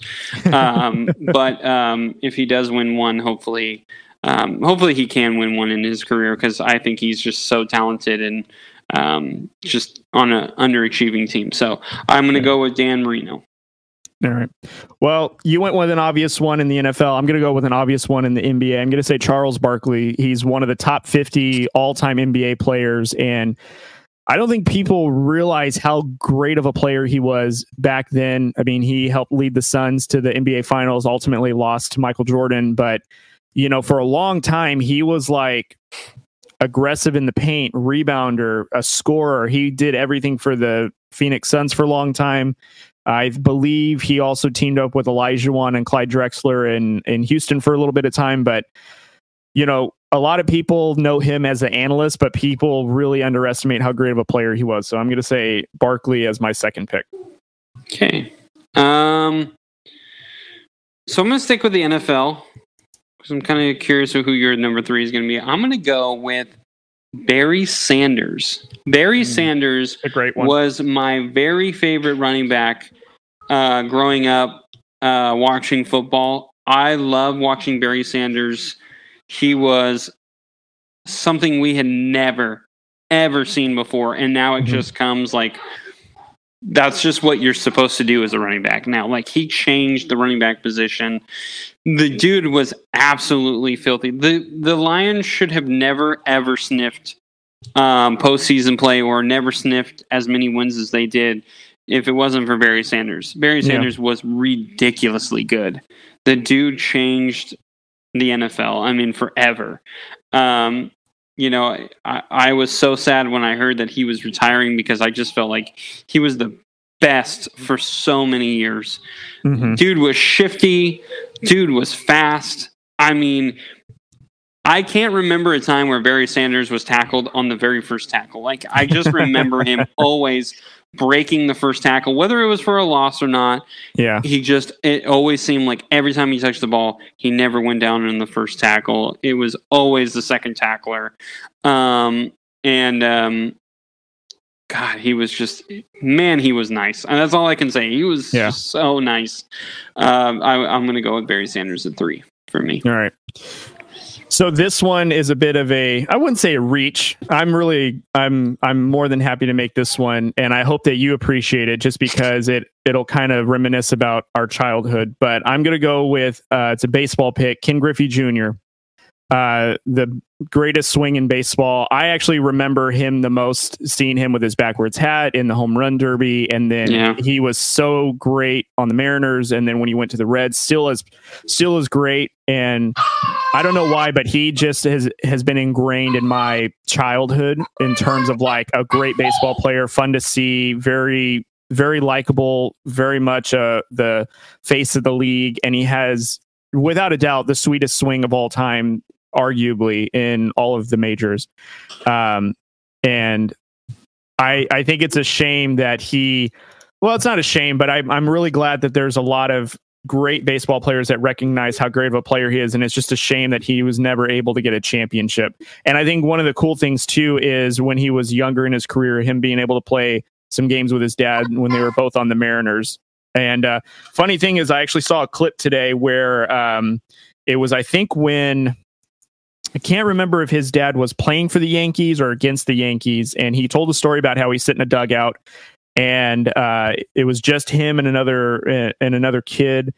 Speaker 2: Um, but um, if he does win one, hopefully, um, hopefully he can win one in his career because I think he's just so talented and um, just on an underachieving team. So I'm going to go with Dan Marino.
Speaker 1: All right. Well, you went with an obvious one in the NFL. I'm going to go with an obvious one in the NBA. I'm going to say Charles Barkley. He's one of the top 50 all time NBA players. And I don't think people realize how great of a player he was back then. I mean, he helped lead the Suns to the NBA Finals, ultimately lost to Michael Jordan. But, you know, for a long time, he was like aggressive in the paint, rebounder, a scorer. He did everything for the Phoenix Suns for a long time. I believe he also teamed up with Olajuwon and Clyde Drexler in, in Houston for a little bit of time. But, you know, a lot of people know him as an analyst, but people really underestimate how great of a player he was. So I'm going to say Barkley as my second pick.
Speaker 2: Okay. Um, so I'm going to stick with the NFL because I'm kind of curious of who your number three is going to be. I'm going to go with Barry Sanders. Barry
Speaker 1: Hmm.
Speaker 2: Sanders
Speaker 1: A great one.
Speaker 2: was my very favorite running back uh, growing up uh, watching football. I love watching Barry Sanders. He was something we had never, ever seen before. And now it
Speaker 1: Mhm.
Speaker 2: just comes like that's just what you're supposed to do as a running back now. Like he changed the running back position. The dude was absolutely filthy. The the Lions should have never ever sniffed um, postseason play or never sniffed as many wins as they did if it wasn't for Barry Sanders. Barry
Speaker 1: Yeah.
Speaker 2: Sanders was ridiculously good. The dude changed the NFL. I mean, forever. Um, you know, I, I was so sad when I heard that he was retiring because I just felt like he was the best for so many years.
Speaker 1: Mhm.
Speaker 2: Dude was shifty. Dude was fast. I mean, I can't remember a time where Barry Sanders was tackled on the very first tackle. Like I just remember him always breaking the first tackle, whether it was for a loss or not.
Speaker 1: Yeah.
Speaker 2: He just it always seemed like every time he touched the ball, he never went down in the first tackle. It was always the second tackler. Um and um God, he was just man, he was nice. And that's all I can say. He was
Speaker 1: Yeah.
Speaker 2: so nice. Um I, I'm gonna go with Barry Sanders at three for me.
Speaker 1: All right. So this one is a bit of a I wouldn't say a reach. I'm really I'm I'm more than happy to make this one and I hope that you appreciate it just because it it'll kind of reminisce about our childhood. But I'm going to go with uh it's a baseball pick, Ken Griffey Jr. Uh the greatest swing in baseball. I actually remember him the most seeing him with his backwards hat in the home run derby and then
Speaker 2: Yeah.
Speaker 1: he was so great on the Mariners and then when he went to the Reds still as still is great and I don't know why but he just has has been ingrained in my childhood in terms of like a great baseball player fun to see very very likable very much uh the face of the league. And he has without a doubt the sweetest swing of all time arguably in all of the majors. Um and I I think it's a shame that he well it's not a shame but I I'm really glad that there's a lot of great baseball players that recognize how great of a player he is and it's just a shame that he was never able to get a championship. And I think one of the cool things too is when he was younger in his career him being able to play some games with his dad when they were both on the Mariners. And uh funny thing is I actually saw a clip today where um it was I think when I can't remember if his dad was playing for the Yankees or against the Yankees, and he told a story about how he's sitting in a dugout, and uh, it was just him and another uh, and another kid,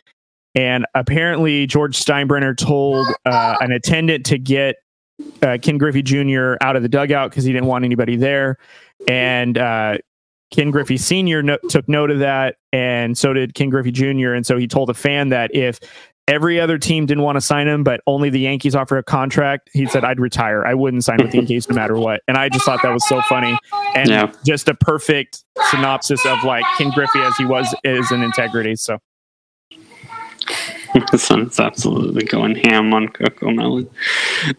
Speaker 1: and apparently George Steinbrenner told uh, an attendant to get uh, Ken Griffey Jr. out of the dugout because he didn't want anybody there, and uh, Ken Griffey Sr. No- took note of that, and so did Ken Griffey Jr. And so he told a fan that if every other team didn't want to sign him, but only the Yankees offer a contract, he said, I'd retire. I wouldn't sign with the Yankees no matter what. And I just thought that was so funny. And
Speaker 2: Yeah.
Speaker 1: just a perfect synopsis of like Ken Griffey as he was is in integrity. So
Speaker 2: the son's absolutely going ham on Cocomelon.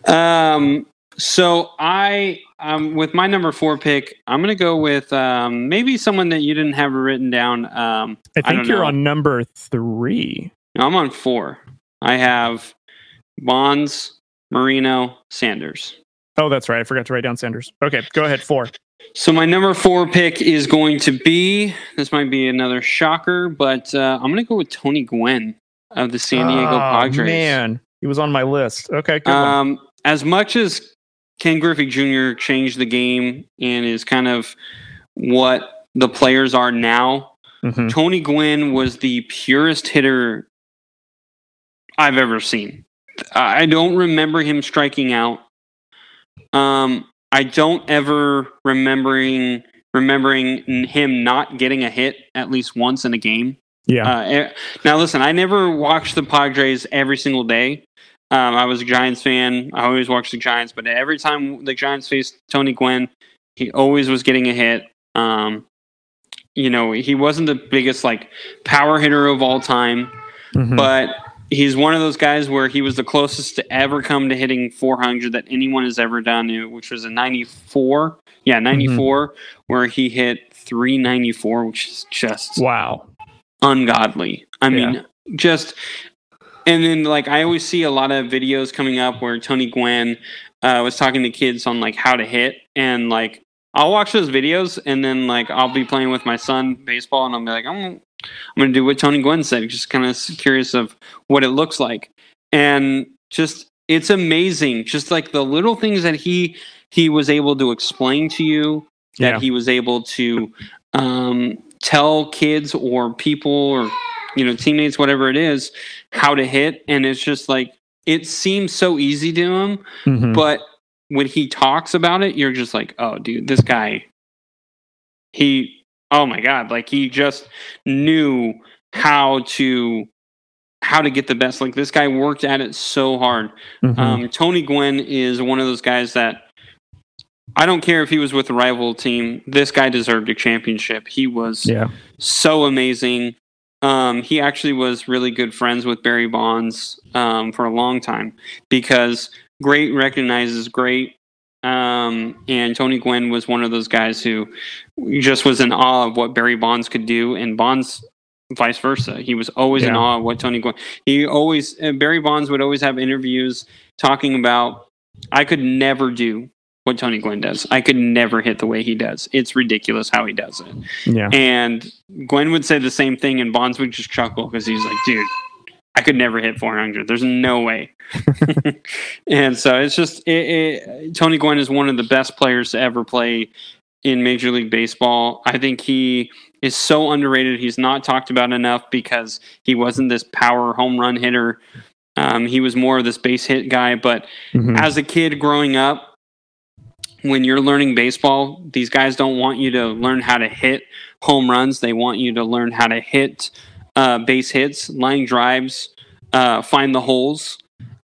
Speaker 2: Um, so I, um, with my number four pick, I'm going to go with um, maybe someone that you didn't have written down. Um,
Speaker 1: I
Speaker 2: I
Speaker 1: think
Speaker 2: don't
Speaker 1: you're
Speaker 2: know.
Speaker 1: on number three.
Speaker 2: No, I'm on four. I have Bonds, Marino, Sanders.
Speaker 1: Oh, that's right. I forgot to write down Sanders. Okay, go ahead. Four.
Speaker 2: So my number four pick is going to be. This might be another shocker, but uh, I'm going to go with Tony Gwynn of the San Diego
Speaker 1: Oh,
Speaker 2: Padres.
Speaker 1: Man, he was on my list. Okay, good one.
Speaker 2: Um, as much as Ken Griffey Jr. changed the game and is kind of what the players are now,
Speaker 1: Mhm.
Speaker 2: Tony Gwynn was the purest hitter I've ever seen. I don't remember him striking out. Um, I don't ever remembering remembering him not getting a hit at least once in a game.
Speaker 1: Yeah.
Speaker 2: Uh, now, listen, I never watched the Padres every single day. Um, I was a Giants fan. I always watched the Giants, but every time the Giants faced Tony Gwynn, he always was getting a hit. Um, you know, he wasn't the biggest like power hitter of all time,
Speaker 1: Mhm.
Speaker 2: but he's one of those guys where he was the closest to ever come to hitting 400 that anyone has ever done, uh, which was a 94. Yeah, 94, where he hit 394, which is just
Speaker 1: wow.
Speaker 2: ungodly. I
Speaker 1: Yeah.
Speaker 2: mean, just and then like I always see a lot of videos coming up where Tony Gwynn uh, was talking to kids on like how to hit, and like I'll watch those videos, and then like I'll be playing with my son baseball, and I'll be like, I'm I'm gonna do what Tony Gwynn said, just kind of curious of what it looks like, and just it's amazing, just like the little things that he he was able to explain to you that
Speaker 1: Yeah.
Speaker 2: he was able to um, tell kids or people or you know teammates whatever it is how to hit and it's just like it seems so easy to him
Speaker 1: Mhm.
Speaker 2: but when he talks about it you're just like oh dude this guy he oh my god like he just knew how to how to get the best like this guy worked at it so hard
Speaker 1: Mhm.
Speaker 2: um, Tony Gwynn is one of those guys that I don't care if he was with a rival team. This guy deserved a championship. He was
Speaker 1: Yeah.
Speaker 2: so amazing. Um, he actually was really good friends with Barry Bonds um, for a long time because great recognizes great. Um, and Tony Gwynn was one of those guys who just was in awe of what Barry Bonds could do, and Bonds vice versa. He was always in awe of what Tony Gwynn. He always uh, Barry Bonds would always have interviews talking about. I could never do what Tony Gwynn does. I could never hit the way he does. It's ridiculous how he does it.
Speaker 1: Yeah.
Speaker 2: And Gwynn would say the same thing, and Bonds would just chuckle because he's like, dude, I could never hit 400. There's no way. and so it's just, it, it, Tony Gwynn is one of the best players to ever play in Major League Baseball. I think he is so underrated. He's not talked about enough because he wasn't this power home run hitter. Um, he was more of this base hit guy. But
Speaker 1: Mhm.
Speaker 2: as a kid growing up, when you're learning baseball, these guys don't want you to learn how to hit home runs. They want you to learn how to hit uh, base hits, line drives, uh, find the holes.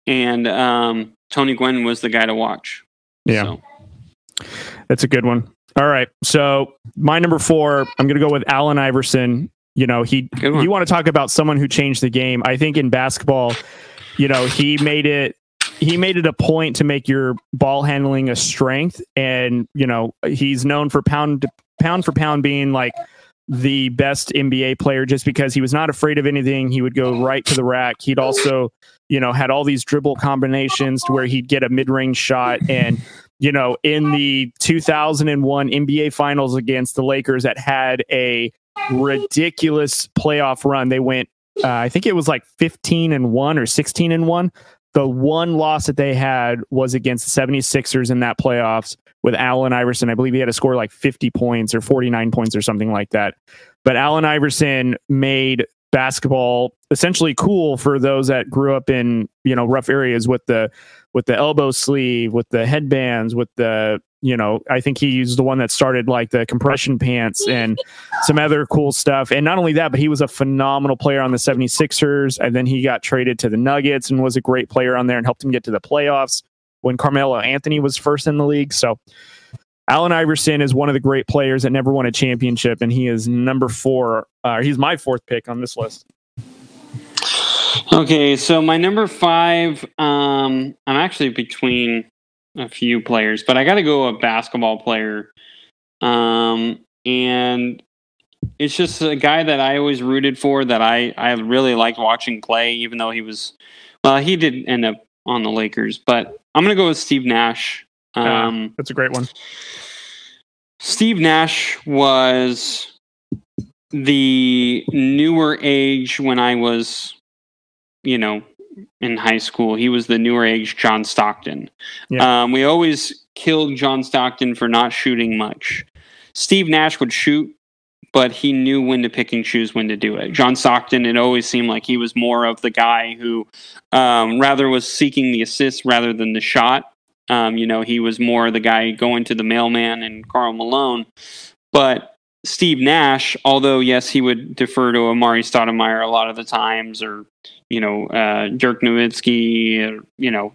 Speaker 2: And um, Tony Gwynn was the guy to watch.
Speaker 1: Yeah.
Speaker 2: So,
Speaker 1: That's a good one. All right. So my number four, I'm going to go with Allen Iverson. You know, he, you want to talk about someone who changed the game. I think in basketball, you know, he made it, he made it a point to make your ball handling a strength. And, you know, he's known for pound, pound for pound being like the best NBA player just because he was not afraid of anything. He would go right to the rack. He'd also, you know, had all these dribble combinations to where he'd get a mid range shot and, you know, in the 2001 NBA Finals against the Lakers that had a ridiculous playoff run. They went, uh, I think it was like 15 and 1 or 16 and 1. The one loss that they had was against the 76ers in that playoffs with Allen Iverson. I believe he had to score like 50 points or 49 points or something like that. But Allen Iverson made basketball essentially cool for those that grew up in, you know, rough areas with the with the elbow sleeve, with the headbands, with the, you know, I think he used the one that started like the compression pants and some other cool stuff. And not only that, but he was a phenomenal player on the 76ers. And then he got traded to the Nuggets and was a great player on there and helped him get to the playoffs when Carmelo Anthony was first in the league. So Allen Iverson is one of the great players that never won a championship, and he is number four. Uh, he's my fourth pick on this list.
Speaker 2: okay. So my number five, um, I'm actually between a few players, but I got to go a basketball player. Um, and it's just a guy that I always rooted for that I, I really liked watching play, even though he was, well, he did end up on the Lakers, but I'm going to go with Steve Nash.
Speaker 1: Ah.
Speaker 2: Um,
Speaker 1: That's a great one.
Speaker 2: Steve Nash was the newer age when I was, you know, in high school. He was the newer age John Stockton.
Speaker 1: Yeah.
Speaker 2: Um, we always killed John Stockton for not shooting much. Steve Nash would shoot, but he knew when to pick and choose when to do it. John Stockton, it always seemed like he was more of the guy who um, rather was seeking the assist rather than the shot. Um, you know, he was more the guy going to the mailman and Karl Malone. But Steve Nash, although yes, he would defer to Amar'e Stoudemire a lot of the times, or you know, uh, Dirk Nowitzki, or, you know,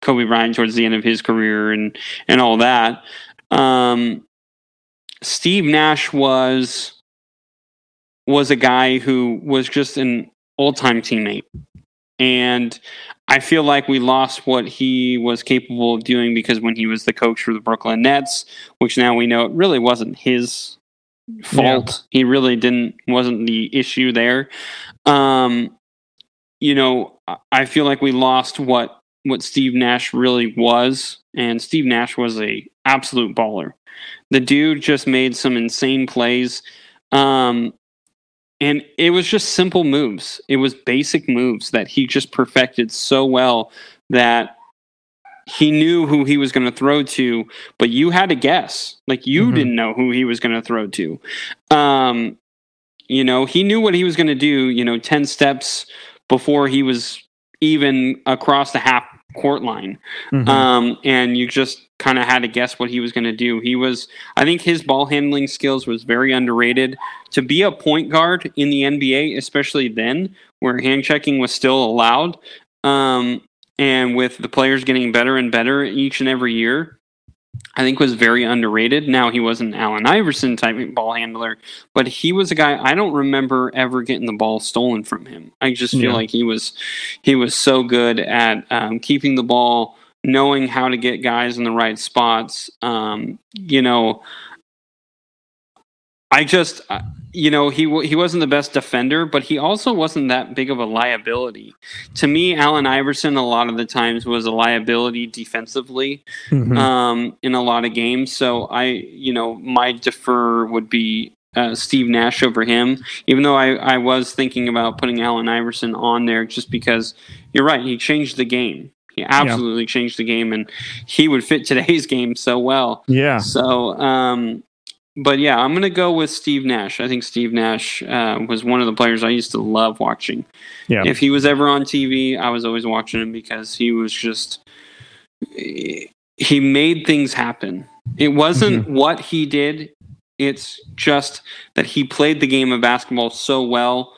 Speaker 2: Kobe Bryant towards the end of his career, and and all that. Um, Steve Nash was was a guy who was just an old time teammate, and I feel like we lost what he was capable of doing because when he was the coach for the Brooklyn Nets, which now we know it really wasn't his fault. He really didn't wasn't the issue there. Um, you know, I- I feel like we lost what what Steve Nash really was, and Steve Nash was a absolute baller. The dude just made some insane plays. Um, and it was just simple moves. It was basic moves that he just perfected so well that he knew who he was going to throw to, but you had to guess. Like you
Speaker 1: Mhm.
Speaker 2: didn't know who he was going to throw to. Um, you know, he knew what he was going to do, you know, 10 steps before he was even across the half court line.
Speaker 1: Mhm.
Speaker 2: Um, and you just kind of had to guess what he was going to do. He was, I think his ball handling skills was very underrated. To be a point guard in the NBA, especially then, where hand checking was still allowed, um, and with the players getting better and better each and every year, I think was very underrated. Now he wasn't Allen Iverson type ball handler, but he was a guy I don't remember ever getting the ball stolen from him. I just feel
Speaker 1: Yeah.
Speaker 2: like he was he was so good at um, keeping the ball, knowing how to get guys in the right spots. Um, you know, I just uh, you know he he wasn't the best defender, but he also wasn't that big of a liability. To me, Allen Iverson a lot of the times was a liability defensively
Speaker 1: Mhm.
Speaker 2: um, in a lot of games. So I, you know, my defer would be uh, Steve Nash over him, even though I, I was thinking about putting Allen Iverson on there just because you're right. He changed the game. He absolutely changed the game, and he would fit today's game so well.
Speaker 1: yeah.
Speaker 2: So, um, but yeah, I'm going to go with Steve Nash. I think Steve Nash uh, was one of the players I used to love watching.
Speaker 1: Yeah.
Speaker 2: If he was ever on TV, I was always watching him because he was just he made things happen. It wasn't what he did. It's just that he played the game of basketball so well.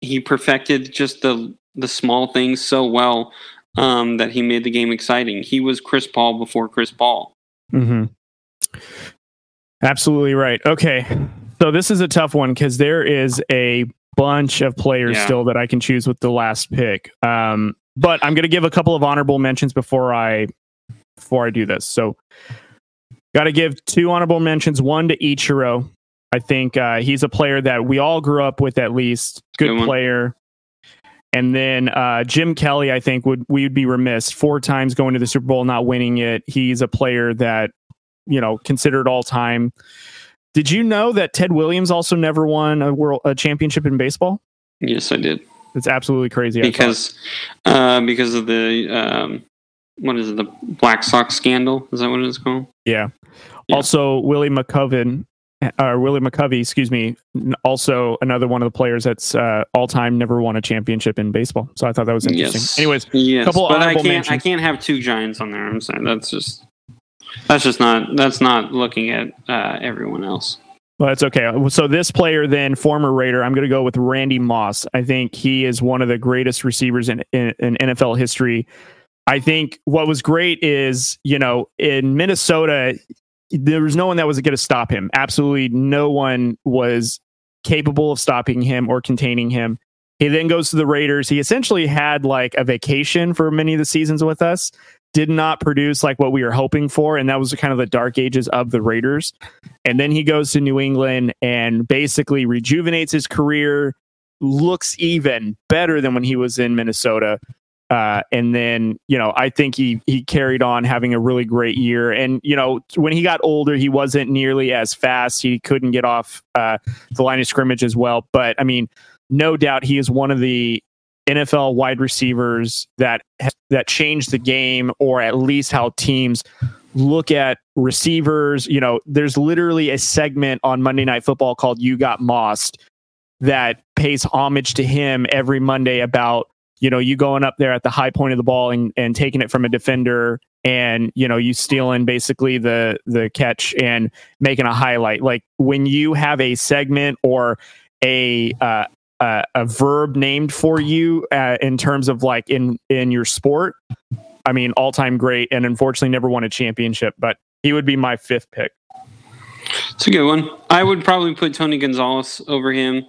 Speaker 2: He perfected just the the small things so well um, that he made the game exciting. He was Chris Paul before Chris Paul.
Speaker 1: hmm Absolutely right. Okay. So this is a tough one because there is a bunch of players
Speaker 2: Yeah.
Speaker 1: still that I can choose with the last pick. Um, but I'm going to give a couple of honorable mentions before I before I do this. So, got to give two honorable mentions. One to Ichiro. I think uh, he's a player that we all grew up with at least. Good
Speaker 2: Good
Speaker 1: player. And then uh, Jim Kelly, I think would we would be remiss four times going to the Super Bowl not winning it. He's a player that you know considered all time. Did you know that Ted Williams also never won a world a championship in baseball?
Speaker 2: Yes, I did.
Speaker 1: It's absolutely crazy.
Speaker 2: Because uh, because of the um, what is it the Black Sox scandal? Is that what it's called?
Speaker 1: yeah.
Speaker 2: Yeah.
Speaker 1: Also, Willie McCoven, or Willie McCovey, excuse me, also another one of the players that's uh, all time never won a championship in baseball. So I thought that was interesting.
Speaker 2: Yes.
Speaker 1: Anyways,
Speaker 2: yes,
Speaker 1: couple
Speaker 2: but I can't I can't have two giants on there. I'm saying that's just that's just not that's not looking at uh, everyone else.
Speaker 1: Well, that's okay. So this player, then former Raider, I'm going to go with Randy Moss. I think he is one of the greatest receivers in, in, in NFL history. I think what was great is, you know, in Minnesota, there was no one that was going to stop him. Absolutely no one was capable of stopping him or containing him. He then goes to the Raiders. He essentially had like a vacation for many of the seasons with us. Did not produce like what we were hoping for, and that was kind of the dark ages of the Raiders. And then he goes to New England and basically rejuvenates his career, looks even better than when he was in Minnesota. Uh, and then, you know, I think he he carried on having a really great year. And, you know, when he got older, he wasn't nearly as fast. He couldn't get off uh, the line of scrimmage as well. But I mean, no doubt he is one of the NFL wide receivers that that change the game, or at least how teams look at receivers. You know, there's literally a segment on Monday Night Football called "You Got Mossed" that pays homage to him every Monday about you know you going up there at the high point of the ball and, and taking it from a defender and you know you stealing basically the the catch and making a highlight like when you have a segment or a uh, uh, a verb named for you uh, in terms of like in in your sport i mean all-time great and unfortunately never won a championship but he would be my fifth pick
Speaker 2: It's a good one. I would probably put Tony Gonzalez over him.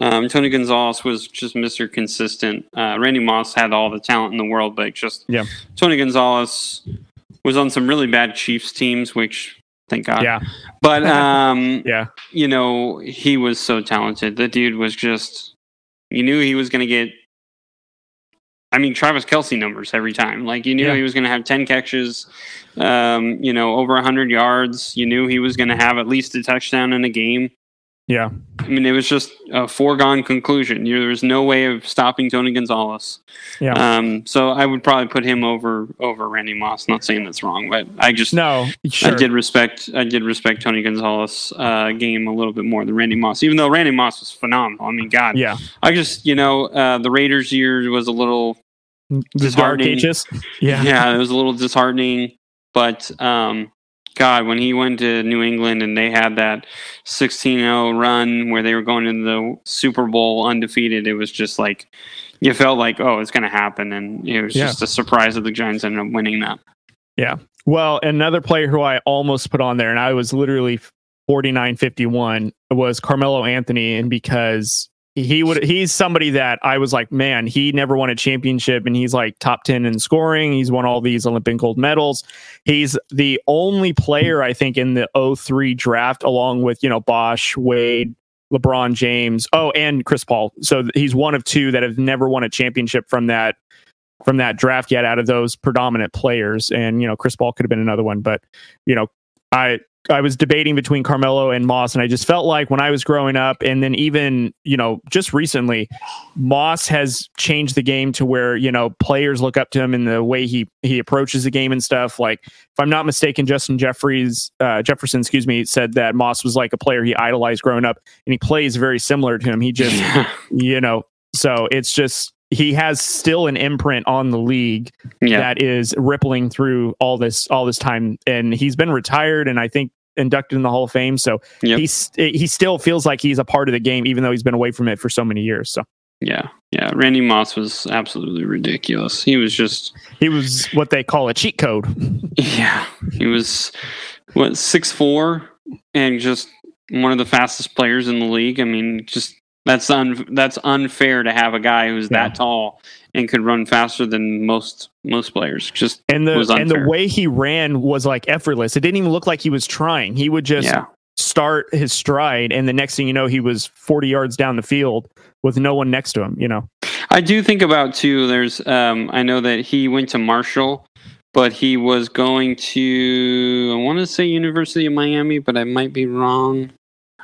Speaker 2: Um, Tony Gonzalez was just Mr. Consistent. Uh, Randy Moss had all the talent in the world, but just
Speaker 1: Yeah.
Speaker 2: Tony Gonzalez was on some really bad Chiefs teams, which thank God.
Speaker 1: yeah
Speaker 2: But um,
Speaker 1: yeah
Speaker 2: you know, he was so talented. The dude was just, you knew he was going to get, I mean, Travis Kelce numbers every time. Like, you knew
Speaker 1: Yeah.
Speaker 2: he was going to have 10 catches, um, you know, over 100 yards. You knew he was going to have at least a touchdown in a game.
Speaker 1: Yeah
Speaker 2: I mean, it was just a foregone conclusion. You, there was no way of stopping Tony Gonzalez.
Speaker 1: Yeah.
Speaker 2: Um, so I would probably put him over over Randy Moss. Not saying that's wrong, but I just
Speaker 1: no sure.
Speaker 2: I did respect I did respect Tony Gonzalez uh, game a little bit more than Randy Moss, even though Randy Moss was phenomenal. I mean, God,
Speaker 1: yeah
Speaker 2: I just you know uh, the Raiders year was a little
Speaker 1: the
Speaker 2: disheartening.
Speaker 1: yeah
Speaker 2: yeah. it was a little disheartening, but um, God, when he went to New England and they had that 16-0 run where they were going into the Super Bowl undefeated, it was just like you felt like oh it's going to happen, and it was
Speaker 1: Yeah.
Speaker 2: just a surprise that the Giants ended up winning that.
Speaker 1: Yeah. Well, another player who I almost put on there, and I was literally 49 51, was Carmelo Anthony. And because he would, he's somebody that I was like, man, he never won a championship and he's like top 10 in scoring. He's won all these Olympic gold medals. He's the only player, I think, in the 03 draft, along with, you know, Bosh, Wade, LeBron James. Oh, and Chris Paul. So he's one of two that have never won a championship from that from that draft yet out of those predominant players. And, you know, Chris Paul could have been another one. But, you know, I I was debating between Carmelo and Moss, and I just felt like when I was growing up, and then even you know just recently, Moss has changed the game to where you know players look up to him in the way he he approaches the game and stuff. Like if I'm not mistaken, Justin Jeffries uh, Jefferson, excuse me, said that Moss was like a player he idolized growing up, and he plays very similar to him. He just you know so it's just he has still an imprint on the league yeah. that is rippling through all this all this time. And he's been retired and i think inducted in the hall of fame. So yep. he's he still feels like he's a part of the game even though he's been away from it for so many years. So
Speaker 2: yeah. Yeah. Randy moss was absolutely ridiculous. He was just
Speaker 1: he was what they call a cheat code.
Speaker 2: Yeah. He was what six four and just one of the fastest players in the league? I mean just that's un that's unfair to have a guy who's yeah. that tall and could run faster than most most players. Just
Speaker 1: and the and the way he ran was like effortless. It didn't even look like he was trying. He would just yeah. start his stride, and the next thing you know, he was forty yards down the field with no one next to him. You know.
Speaker 2: I do think about too. There's um, I know that he went to Marshall, but he was going to I want to say University of Miami, but I might be wrong.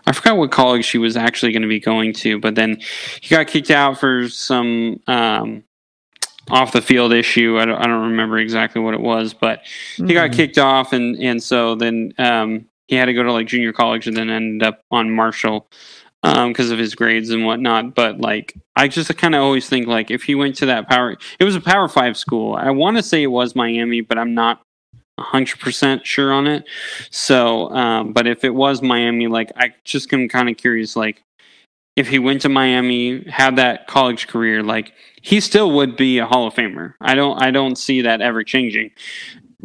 Speaker 2: I forgot what college she was actually going to be going to, but then he got kicked out for some um, off the field issue. I don't, I don't, remember exactly what it was, but he mm-hmm. got kicked off, and and so then um, he had to go to like junior college, and then ended up on Marshall because um, of his grades and whatnot. But like, I just kind of always think like if he went to that power, it was a Power Five school. I want to say it was Miami, but I'm not 100% sure on it. So, um, but if it was Miami, like, I just am kind of curious, like, if he went to Miami, had that college career, like, he still would be a Hall of Famer. I don't, I don't see that ever changing.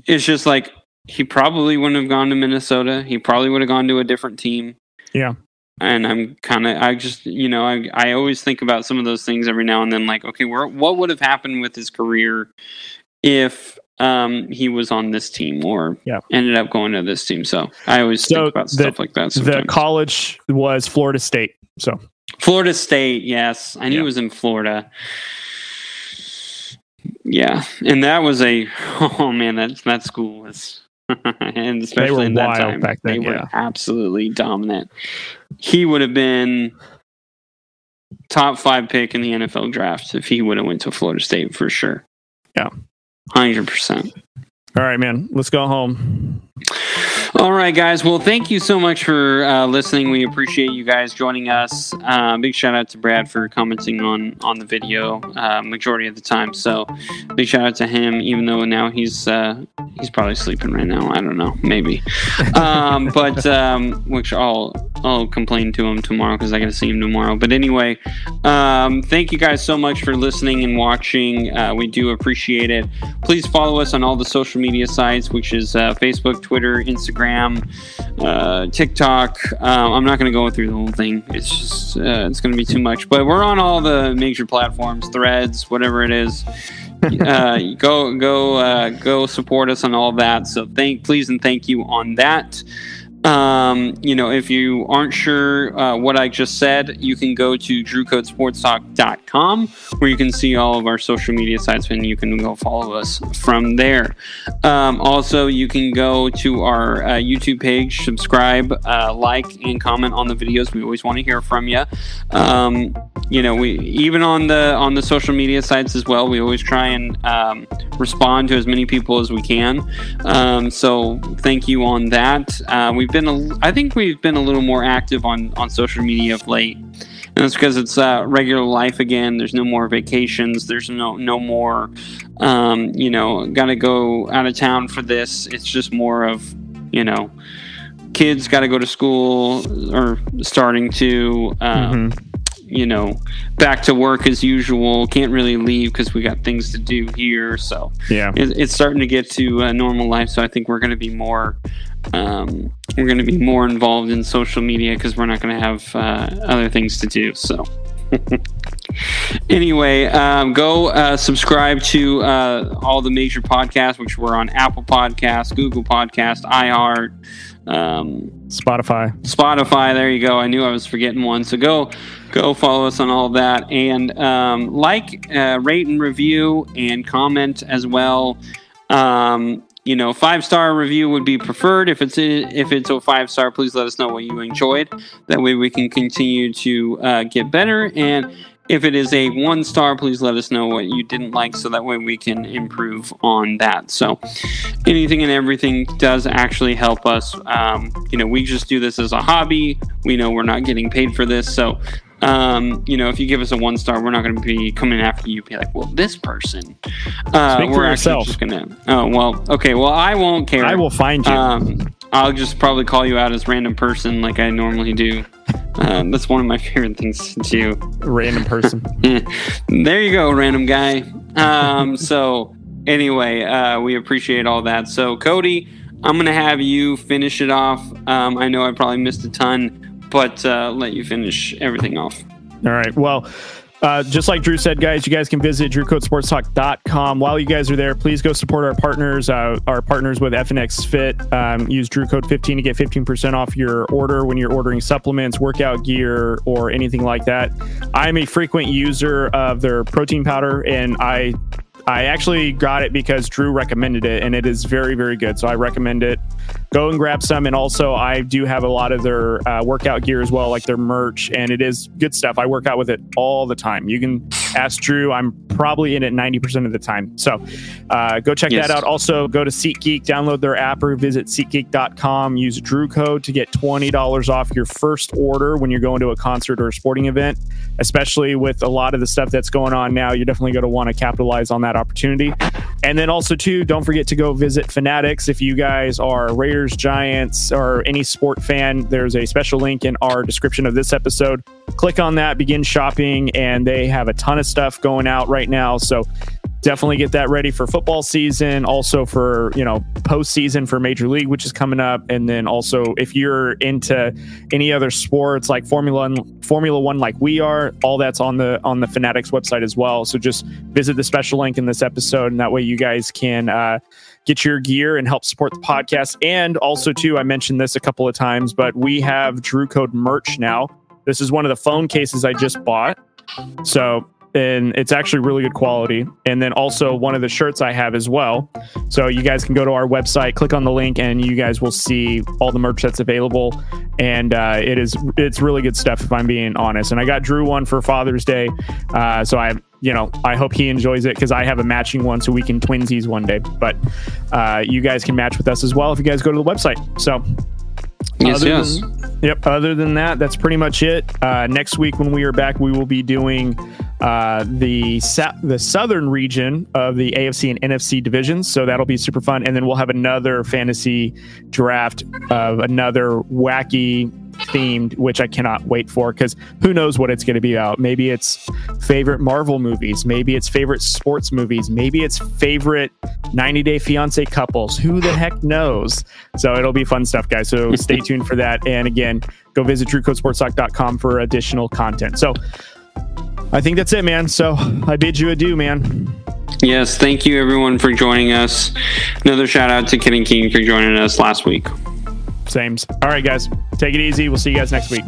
Speaker 2: It's just like, he probably wouldn't have gone to Minnesota. He probably would have gone to a different team.
Speaker 1: Yeah.
Speaker 2: And I'm kind of, I just, you know, I, I always think about some of those things every now and then, like, okay, where, what would have happened with his career if um, he was on this team or yeah. ended up going to this team. So I always so think about the, stuff like that.
Speaker 1: Sometimes. The college was Florida State. So
Speaker 2: Florida State, yes, I knew yeah. it was in Florida. Yeah, and that was a oh man, that that school was, and especially in that time, back then, they yeah. were absolutely dominant. He would have been top five pick in the NFL draft if he would have went to Florida State for sure.
Speaker 1: Yeah.
Speaker 2: Hundred percent.
Speaker 1: All right, man. Let's go home.
Speaker 2: All right, guys. Well, thank you so much for uh, listening. We appreciate you guys joining us. Uh, big shout out to Brad for commenting on on the video uh, majority of the time. So, big shout out to him. Even though now he's uh, he's probably sleeping right now. I don't know, maybe. Um, but um, which I'll I'll complain to him tomorrow because I got to see him tomorrow. But anyway, um, thank you guys so much for listening and watching. Uh, we do appreciate it. Please follow us on all the social media sites, which is uh, Facebook, Twitter, Instagram, uh, TikTok. Um, I'm not going to go through the whole thing. It's just uh, it's going to be too much. But we're on all the major platforms, Threads, whatever it is. uh, go go uh, go support us on all that. So thank please and thank you on that. Um, you know, if you aren't sure uh, what I just said, you can go to drewcodesportstalk.com where you can see all of our social media sites and you can go follow us from there. Um, also, you can go to our uh, YouTube page, subscribe, uh, like, and comment on the videos. We always want to hear from you. Um, you know, we even on the on the social media sites as well. We always try and um, respond to as many people as we can. Um, so, thank you on that. Uh, we've been, a, I think we've been a little more active on on social media of late, and that's because it's uh, regular life again. There's no more vacations. There's no no more, um, you know, got to go out of town for this. It's just more of, you know, kids got to go to school or starting to. Um, mm-hmm you know, back to work as usual. Can't really leave because we got things to do here. So
Speaker 1: Yeah.
Speaker 2: it, it's starting to get to a normal life. So I think we're going to be more, um, we're going to be more involved in social media because we're not going to have uh, other things to do. So. anyway, um, go uh, subscribe to uh, all the major podcasts, which were on Apple Podcasts, Google Podcast, iHeart, um,
Speaker 1: Spotify.
Speaker 2: Spotify. There you go. I knew I was forgetting one. So go, go follow us on all that and um, like, uh, rate, and review, and comment as well. Um, you know, five star review would be preferred. If it's a, if it's a five star, please let us know what you enjoyed. That way we can continue to uh, get better. And if it is a one star, please let us know what you didn't like, so that way we can improve on that. So anything and everything does actually help us. Um, you know, we just do this as a hobby. We know we're not getting paid for this, so um, you know, if you give us a one star, we're not going to be coming after you. Be like, well, this person. Uh,
Speaker 1: Speak for
Speaker 2: we're actually just gonna. Oh well, okay. Well, I won't care.
Speaker 1: I will find you.
Speaker 2: Um, I'll just probably call you out as random person, like I normally do. Um, that's one of my favorite things to do.
Speaker 1: Random person.
Speaker 2: there you go, random guy. Um, so anyway, uh, we appreciate all that. So Cody, I'm gonna have you finish it off. Um, I know I probably missed a ton, but uh, let you finish everything off.
Speaker 1: All right. Well, uh, just like Drew said, guys, you guys can visit drewcodesportstalk.com. While you guys are there, please go support our partners, uh, our partners with FNX Fit. Um, use Drew Code 15 to get 15% off your order when you're ordering supplements, workout gear, or anything like that. I'm a frequent user of their protein powder, and I I actually got it because Drew recommended it, and it is very, very good. So I recommend it. Go and grab some. And also, I do have a lot of their uh, workout gear as well, like their merch, and it is good stuff. I work out with it all the time. You can ask Drew. I'm probably in it 90% of the time. So uh, go check
Speaker 2: Yes.
Speaker 1: that out. Also, go to SeatGeek, download their app, or visit SeatGeek.com. Use Drew code to get $20 off your first order when you're going to a concert or a sporting event especially with a lot of the stuff that's going on now. You're definitely going to want to capitalize on that opportunity. And then also, too, don't forget to go visit Fanatics. If you guys are Raiders, Giants, or any sport fan, there's a special link in our description of this episode. Click on that, begin shopping, and they have a ton of stuff going out right now. So definitely get that ready for football season also for you know postseason for major league which is coming up. And then also if you're into any other sports like formula one formula one like we are all that's on the on the fanatics website as well. So just visit the special link in this episode and that way you guys can uh get your gear and help support the podcast. And also too i mentioned this a couple of times but we have drew code merch now. This is one of the phone cases i just bought. So and it's actually really good quality. And then also one of the shirts I have as well. So you guys can go to our website, click on the link, and you guys will see all the merch that's available. And uh, it is it's really good stuff if I'm being honest. And I got Drew one for Father's Day, uh, so I you know I hope he enjoys it because I have a matching one, so we can twinsies one day. But uh, you guys can match with us as well if you guys go to the website. So
Speaker 2: Yes,
Speaker 1: other
Speaker 2: yes.
Speaker 1: Than, yep. Other than that, that's pretty much it. Uh, next week when we are back, we will be doing uh, the sa- the southern region of the AFC and NFC divisions. So that'll be super fun. And then we'll have another fantasy draft of another wacky themed, which I cannot wait for because who knows what it's going to be about. Maybe it's favorite Marvel movies. Maybe it's favorite sports movies. Maybe it's favorite 90 Day Fiance couples. Who the heck knows? So it'll be fun stuff, guys. So stay tuned for that. And again, go visit drewcodesportstalk.com for additional content. So I think that's it, man. So I bid you adieu, man.
Speaker 2: Yes, thank you everyone for joining us. Another shout out to Ken and King for joining us last week.
Speaker 1: Sames. All right, guys. Take it easy. We'll see you guys next week.